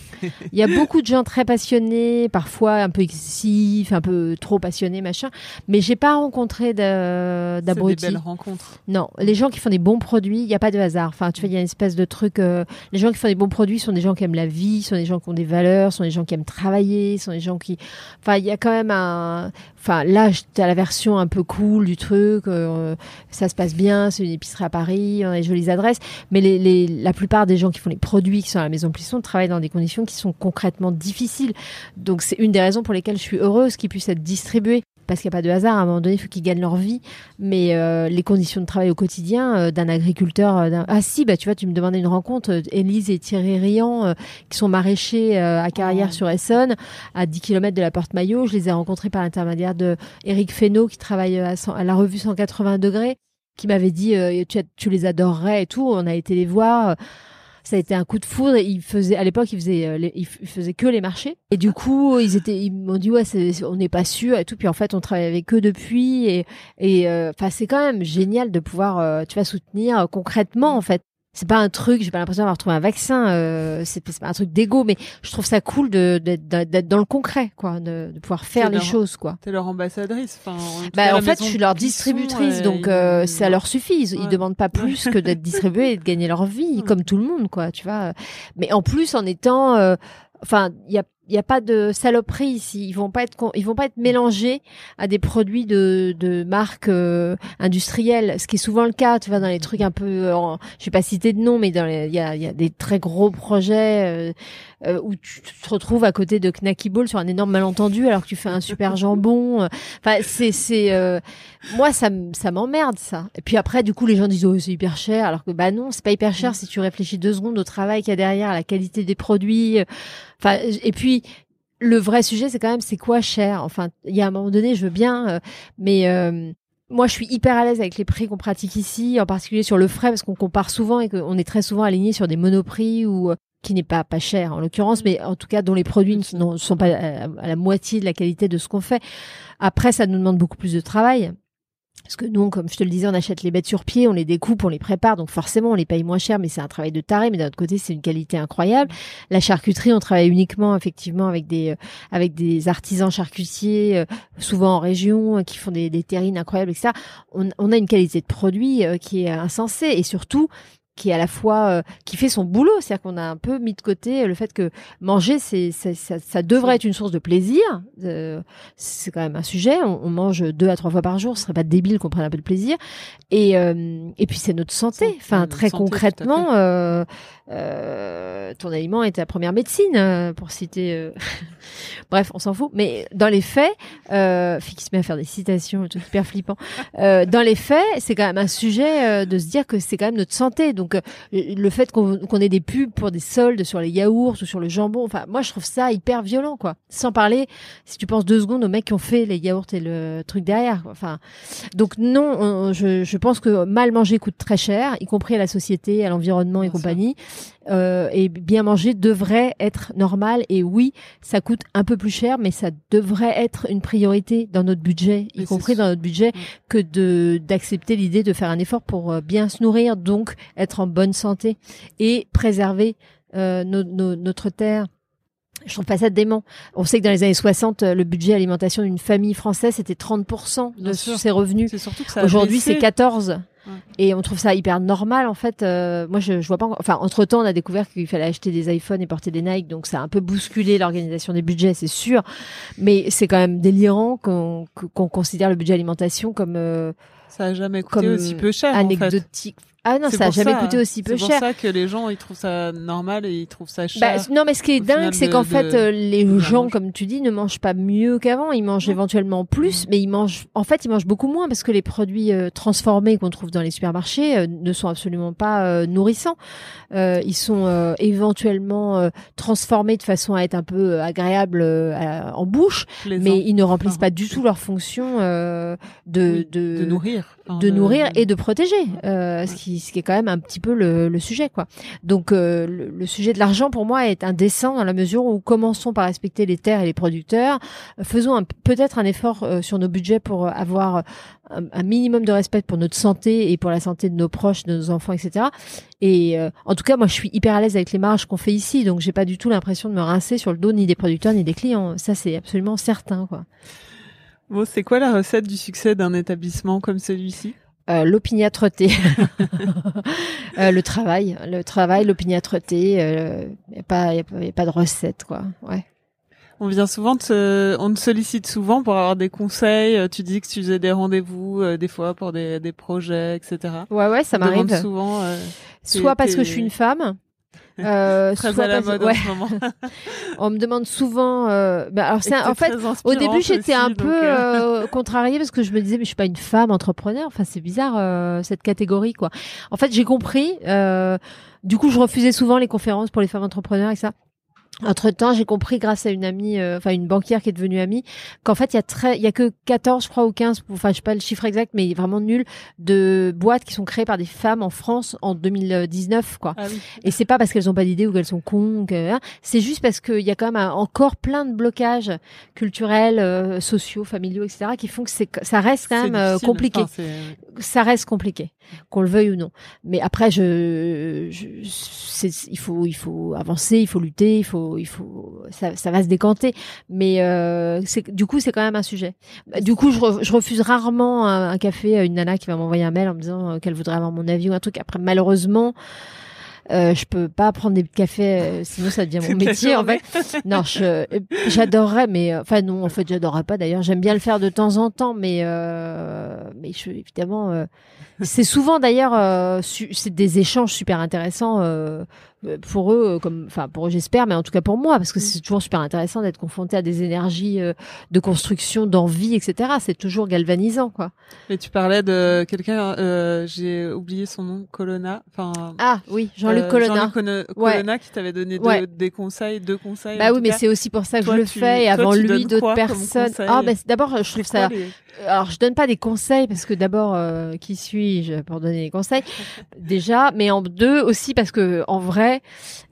Il y a beaucoup de gens très passionnés, parfois un peu excessifs, un peu trop passionnés, machin. Mais j'ai pas rencontré d'abrutis. C'est des belles rencontres. Non, les gens qui font des bons produits, il n'y a pas de hasard. Enfin, tu vois, il y a une espèce de truc. les gens qui font des bons produits sont des gens qui aiment la vie, sont des gens qui ont des valeurs, sont des gens qui aiment travailler, sont des gens qui, enfin, il y a quand même un, enfin, là, as la version un peu cool du truc, euh, ça se passe bien, c'est une épicerie à Paris, on a des jolies adresses, mais la plupart des gens qui font les produits qui sont à la maison Plisson travaillent dans des conditions qui sont concrètement difficiles. Donc, c'est une des raisons pour lesquelles je suis heureuse qu'ils puissent être distribués parce qu'il n'y a pas de hasard, à un moment donné, il faut qu'ils gagnent leur vie. Mais euh, les conditions de travail au quotidien euh, d'un agriculteur... Euh, ah si, bah tu vois, tu me demandais une rencontre. Élise et Thierry Rian, qui sont maraîchers à Carrière-sur-Essonne, à 10 km de la Porte-Maillot. Je les ai rencontrés par l'intermédiaire de Eric Fesneau, qui travaille à, à la revue 180 degrés, qui m'avait dit tu, tu, les adorerais et tout. On a été les voir ça a été un coup de foudre. Il faisait à l'époque, il faisait, euh, il faisait que les marchés. Et du coup, ils étaient, ils m'ont dit ouais, on n'est pas sûr et tout. Puis en fait, on travaille avec eux depuis et et euh, enfin, c'est quand même génial de pouvoir, euh, tu vas soutenir concrètement en fait c'est pas un truc j'ai pas l'impression d'avoir trouvé un vaccin euh, c'est pas un truc d'ego mais je trouve ça cool de d'être dans le concret quoi de, de pouvoir faire les choses quoi. t'es leur ambassadrice enfin bah en fait je suis leur distributrice donc euh, ça leur suffit. Ils, ils demandent pas plus que d'être distribués et de gagner leur vie comme tout le monde quoi tu vois. Mais en plus en étant euh, enfin, il y a il n'y a pas de saloperie ici. Ils vont pas être ils vont pas être mélangés à des produits de, de marques euh, industrielles, ce qui est souvent le cas. Tu vois dans les trucs un peu, euh, je vais pas citer de nom, mais il y a, y a des très gros projets euh, où tu te retrouves à côté de Knacky Ball sur un énorme malentendu alors que tu fais un super *laughs* jambon. Enfin c'est c'est moi ça ça m'emmerde ça. Et puis après du coup les gens disent oh c'est hyper cher alors que bah non c'est pas hyper cher si tu réfléchis deux secondes au travail qu'il y a derrière, à la qualité des produits. Enfin, et puis le vrai sujet, c'est quand même c'est quoi cher? Enfin, il y a un moment donné, je veux bien, euh, mais euh, moi, je suis hyper à l'aise avec les prix qu'on pratique ici, en particulier sur le frais, parce qu'on compare souvent et qu'on est très souvent aligné sur des monoprix ou euh, qui n'est pas pas cher en l'occurrence, mais en tout cas dont les produits ne sont pas à la moitié de la qualité de ce qu'on fait. Après, ça nous demande beaucoup plus de travail. Parce que nous, comme je te le disais, on achète les bêtes sur pied, on les découpe, on les prépare, donc forcément on les paye moins cher, mais c'est un travail de taré. Mais d'un autre côté, c'est une qualité incroyable. La charcuterie, on travaille uniquement effectivement avec des euh, avec des artisans charcutiers, euh, souvent en région, euh, qui font des, des terrines incroyables, etc. On, on a une qualité de produit qui est insensée et surtout qui est à la fois euh, qui fait son boulot, c'est-à-dire qu'on a un peu mis de côté le fait que manger c'est ça, ça, devrait être une source de plaisir. Euh, c'est quand même un sujet. On, mange deux à trois fois par jour, ce serait pas débile qu'on prenne un peu de plaisir. Et euh, et puis c'est notre santé. Enfin très concrètement, ton aliment est ta première médecine, pour citer. *laughs* Bref, on s'en fout. Mais dans les faits, euh, qui se met à faire des citations, tout hyper flippant. dans les faits, c'est quand même un sujet de se dire que c'est quand même notre santé. Donc euh, le fait qu'on ait des pubs pour des soldes sur les yaourts ou sur le jambon, enfin moi je trouve ça hyper violent quoi. Sans parler, si tu penses deux secondes aux mecs qui ont fait les yaourts et le truc derrière. Enfin donc non, je, je pense que mal manger coûte très cher, y compris à la société, à l'environnement et compagnie. Euh, et bien manger devrait être normal. Et oui, ça coûte un peu plus cher, mais ça devrait être une priorité dans notre budget, y compris dans notre budget, mm. que de d'accepter l'idée de faire un effort pour euh, bien se nourrir, donc être en bonne santé et préserver euh, notre terre. Je trouve pas ça dément. On sait que dans les années 60, le budget alimentation d'une famille française, c'était 30% de ses revenus. Aujourd'hui, c'est 14. Et on trouve ça hyper normal en fait. Euh, moi, je, je vois pas. Enfin, entre temps, on a découvert qu'il fallait acheter des iPhones et porter des Nike, donc ça a un peu bousculé l'organisation des budgets, c'est sûr. Mais c'est quand même délirant qu'on qu'on considère le budget alimentation comme euh, ça a jamais coûté aussi peu cher. Anecdotique. En fait. Ah non, ça a jamais coûté aussi peu cher. C'est pour ça que les gens ils trouvent ça normal et ils trouvent ça cher. Bah, non, mais ce qui est dingue, c'est qu'en fait euh, les gens, comme tu dis, ne mangent pas mieux qu'avant. Ils mangent éventuellement plus, mais ils mangent. En fait, ils mangent beaucoup moins parce que les produits euh, transformés qu'on trouve dans les supermarchés euh, ne sont absolument pas nourrissants. ils sont éventuellement transformés de façon à être un peu agréable en bouche, mais ils ne remplissent pas du tout leur fonction de, de, de nourrir, de, nourrir et de protéger. ce qui ce qui est quand même un petit peu le, le sujet quoi. Donc euh, le, sujet de l'argent pour moi est indécent dans la mesure où commençons par respecter les terres et les producteurs, faisons peut-être un effort euh, sur nos budgets pour avoir un, minimum de respect pour notre santé et pour la santé de nos proches, de nos enfants, etc. Et euh, en tout cas, moi, je suis hyper à l'aise avec les marges qu'on fait ici, donc j'ai pas du tout l'impression de me rincer sur le dos ni des producteurs ni des clients. Ça, c'est absolument certain, quoi. Bon, c'est quoi la recette du succès d'un établissement comme celui-ci? Euh, l'opiniâtreté, *laughs* euh, le travail, le travail, l'opiniâtreté. Il euh, n'y a pas, y a, pas de recette, quoi. Ouais. On vient souvent, te, on te sollicite souvent pour avoir des conseils. Euh, tu dis que tu faisais des rendez-vous euh, des fois pour des, des projets, etc. Ouais, ouais, ça m'arrive. souvent. Soit parce que je suis une femme, *laughs* euh, Très à la mode *laughs* en ce moment. *laughs* on me demande souvent. Euh... Bah, alors c'est en fait, au début j'étais un peu euh, euh... contrariée parce que je me disais mais je suis pas une femme entrepreneur. Enfin c'est bizarre euh, cette catégorie quoi. En fait j'ai compris. Euh, du coup je refusais souvent les conférences pour les femmes entrepreneurs et ça. Entre temps, j'ai compris grâce à une amie, euh, enfin une banquière qui est devenue amie, qu'en fait il y a très, il y a que 14 je crois ou 15, enfin je sais pas le chiffre exact, mais vraiment nul de boîtes qui sont créées par des femmes en France en 2019 quoi. Ah Et c'est pas parce qu'elles ont pas d'idée ou qu'elles sont cons, hein. c'est juste parce qu'il y a quand même encore plein de blocages culturels, euh, sociaux, familiaux, etc. qui font que ça reste quand même euh, compliqué. ça reste compliqué, qu'on le veuille ou non. Mais après, je, je il faut, il faut avancer, il faut lutter, il faut il faut, ça, ça va se décanter. Mais euh, du coup, c'est quand même un sujet. Du coup, je, je refuse rarement un, café à une nana qui va m'envoyer un mail en me disant euh, qu'elle voudrait avoir mon avis ou un truc. Après, malheureusement, Euh, je peux pas prendre des cafés, euh, sinon ça devient *laughs* mon métier en fait. *laughs* Non, je j'adorerais, mais euh, enfin non, en fait j'adorerais pas d'ailleurs. J'aime bien le faire de temps en temps, mais mais je, évidemment, c'est souvent d'ailleurs euh, c'est des échanges super intéressants euh, pour eux, comme enfin pour eux j'espère, mais en tout cas pour moi, parce que c'est toujours super intéressant d'être confronté à des énergies euh, de construction, d'envie, etc. C'est toujours galvanisant, quoi. Mais tu parlais de quelqu'un, euh, j'ai oublié son nom, Colonna. Enfin, Ah oui, Jean-Luc euh, Colonna. Jean-Luc Ouais. Colonna qui t'avait donné deux- des conseils, deux conseils. Bah oui, mais c'est aussi pour ça que Toi, je le tu- fais. Et toi, avant lui, d'autres personnes. Ah, bah, d'abord, je trouve ça. Les- Alors, je donne pas des conseils parce que d'abord, euh, qui suis-je pour donner des conseils? Déjà, mais en deux aussi parce que en vrai,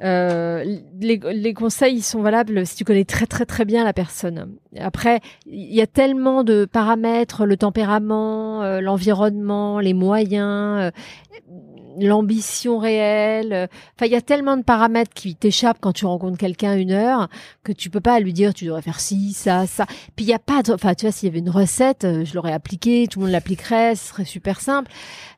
euh, les, les conseils ils sont valables si tu connais très très très bien la personne. Après, il y a tellement de paramètres, le tempérament, euh, l'environnement, les moyens. L'ambition réelle euh, enfin il y a tellement de paramètres qui t'échappent quand tu rencontres quelqu'un une heure que tu peux pas lui dire tu devrais faire ci ça ça. Puis il y a pas de enfin tu vois s'il y avait une recette euh, je l'aurais appliquée tout le monde l'appliquerait ce serait super simple.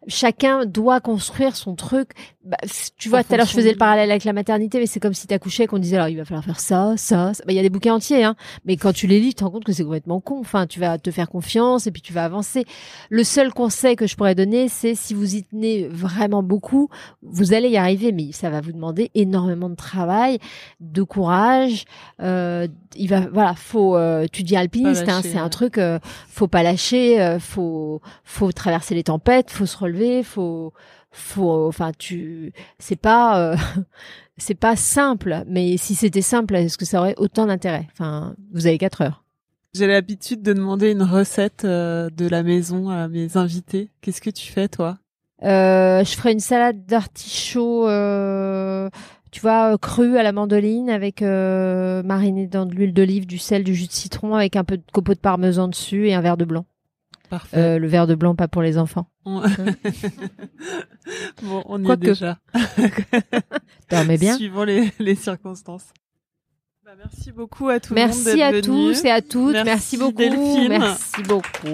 Chacun doit construire son truc. Bah, tu vois tout à l'heure je faisais le parallèle avec la maternité mais c'est comme si t'accouchais qu'on disait alors il va falloir faire ça ça, ça. Bah, il y a des bouquins entiers hein. Mais quand tu les lis tu te rends compte que c'est complètement con. Enfin tu vas te faire confiance et puis tu vas avancer. Le seul conseil que je pourrais donner c'est si vous y tenez vraiment beaucoup vous allez y arriver mais ça va vous demander énormément de travail de courage euh, il va voilà faut euh, tu dis alpiniste hein, c'est un truc euh, faut pas lâcher euh, faut faut traverser les tempêtes faut se relever faut faut enfin tu c'est pas euh, *laughs* c'est pas simple mais si c'était simple est-ce que ça aurait autant d'intérêt? Enfin vous avez quatre heures. J'ai l'habitude de demander une recette euh, de la maison à mes invités. Qu'est-ce que tu fais, toi? Euh, je ferais une salade d'artichaut, euh, tu vois, euh, crue à la mandoline avec euh, marinée dans de l'huile d'olive, du sel, du jus de citron avec un peu de copeaux de parmesan dessus et un verre de blanc. Parfait. Euh, le verre de blanc, pas pour les enfants. On- *laughs* bon, on y est Quoique. déjà. *laughs* Dormez bien. Suivant les, les circonstances. Bah, merci beaucoup à tout le monde Merci à venu. tous et à toutes. Merci, Merci, beaucoup. Delphine. Merci beaucoup.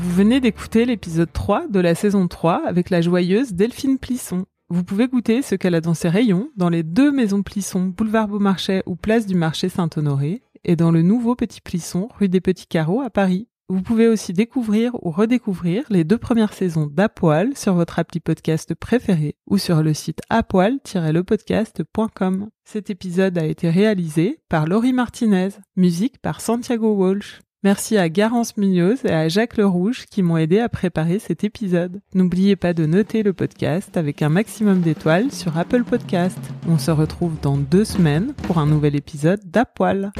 Vous venez d'écouter l'épisode 3 de la saison 3 avec la joyeuse Delphine Plisson. Vous pouvez goûter ce qu'elle a dans ses rayons dans les deux maisons Plisson, boulevard Beaumarchais ou place du marché Saint-Honoré, et dans le nouveau Petit Plisson, rue des Petits Carreaux à Paris. Vous pouvez aussi découvrir ou redécouvrir les deux premières saisons d'Apoil sur votre appli podcast préféré ou sur le site apoil-lepodcast.com. Cet épisode a été réalisé par Laurie Martinez, musique par Santiago Walsh. Merci à Garance Munoz et à Jacques Le Rouge qui m'ont aidé à préparer cet épisode. N'oubliez pas de noter le podcast avec un maximum d'étoiles sur Apple Podcast. On se retrouve dans deux semaines pour un nouvel épisode d'Apoil.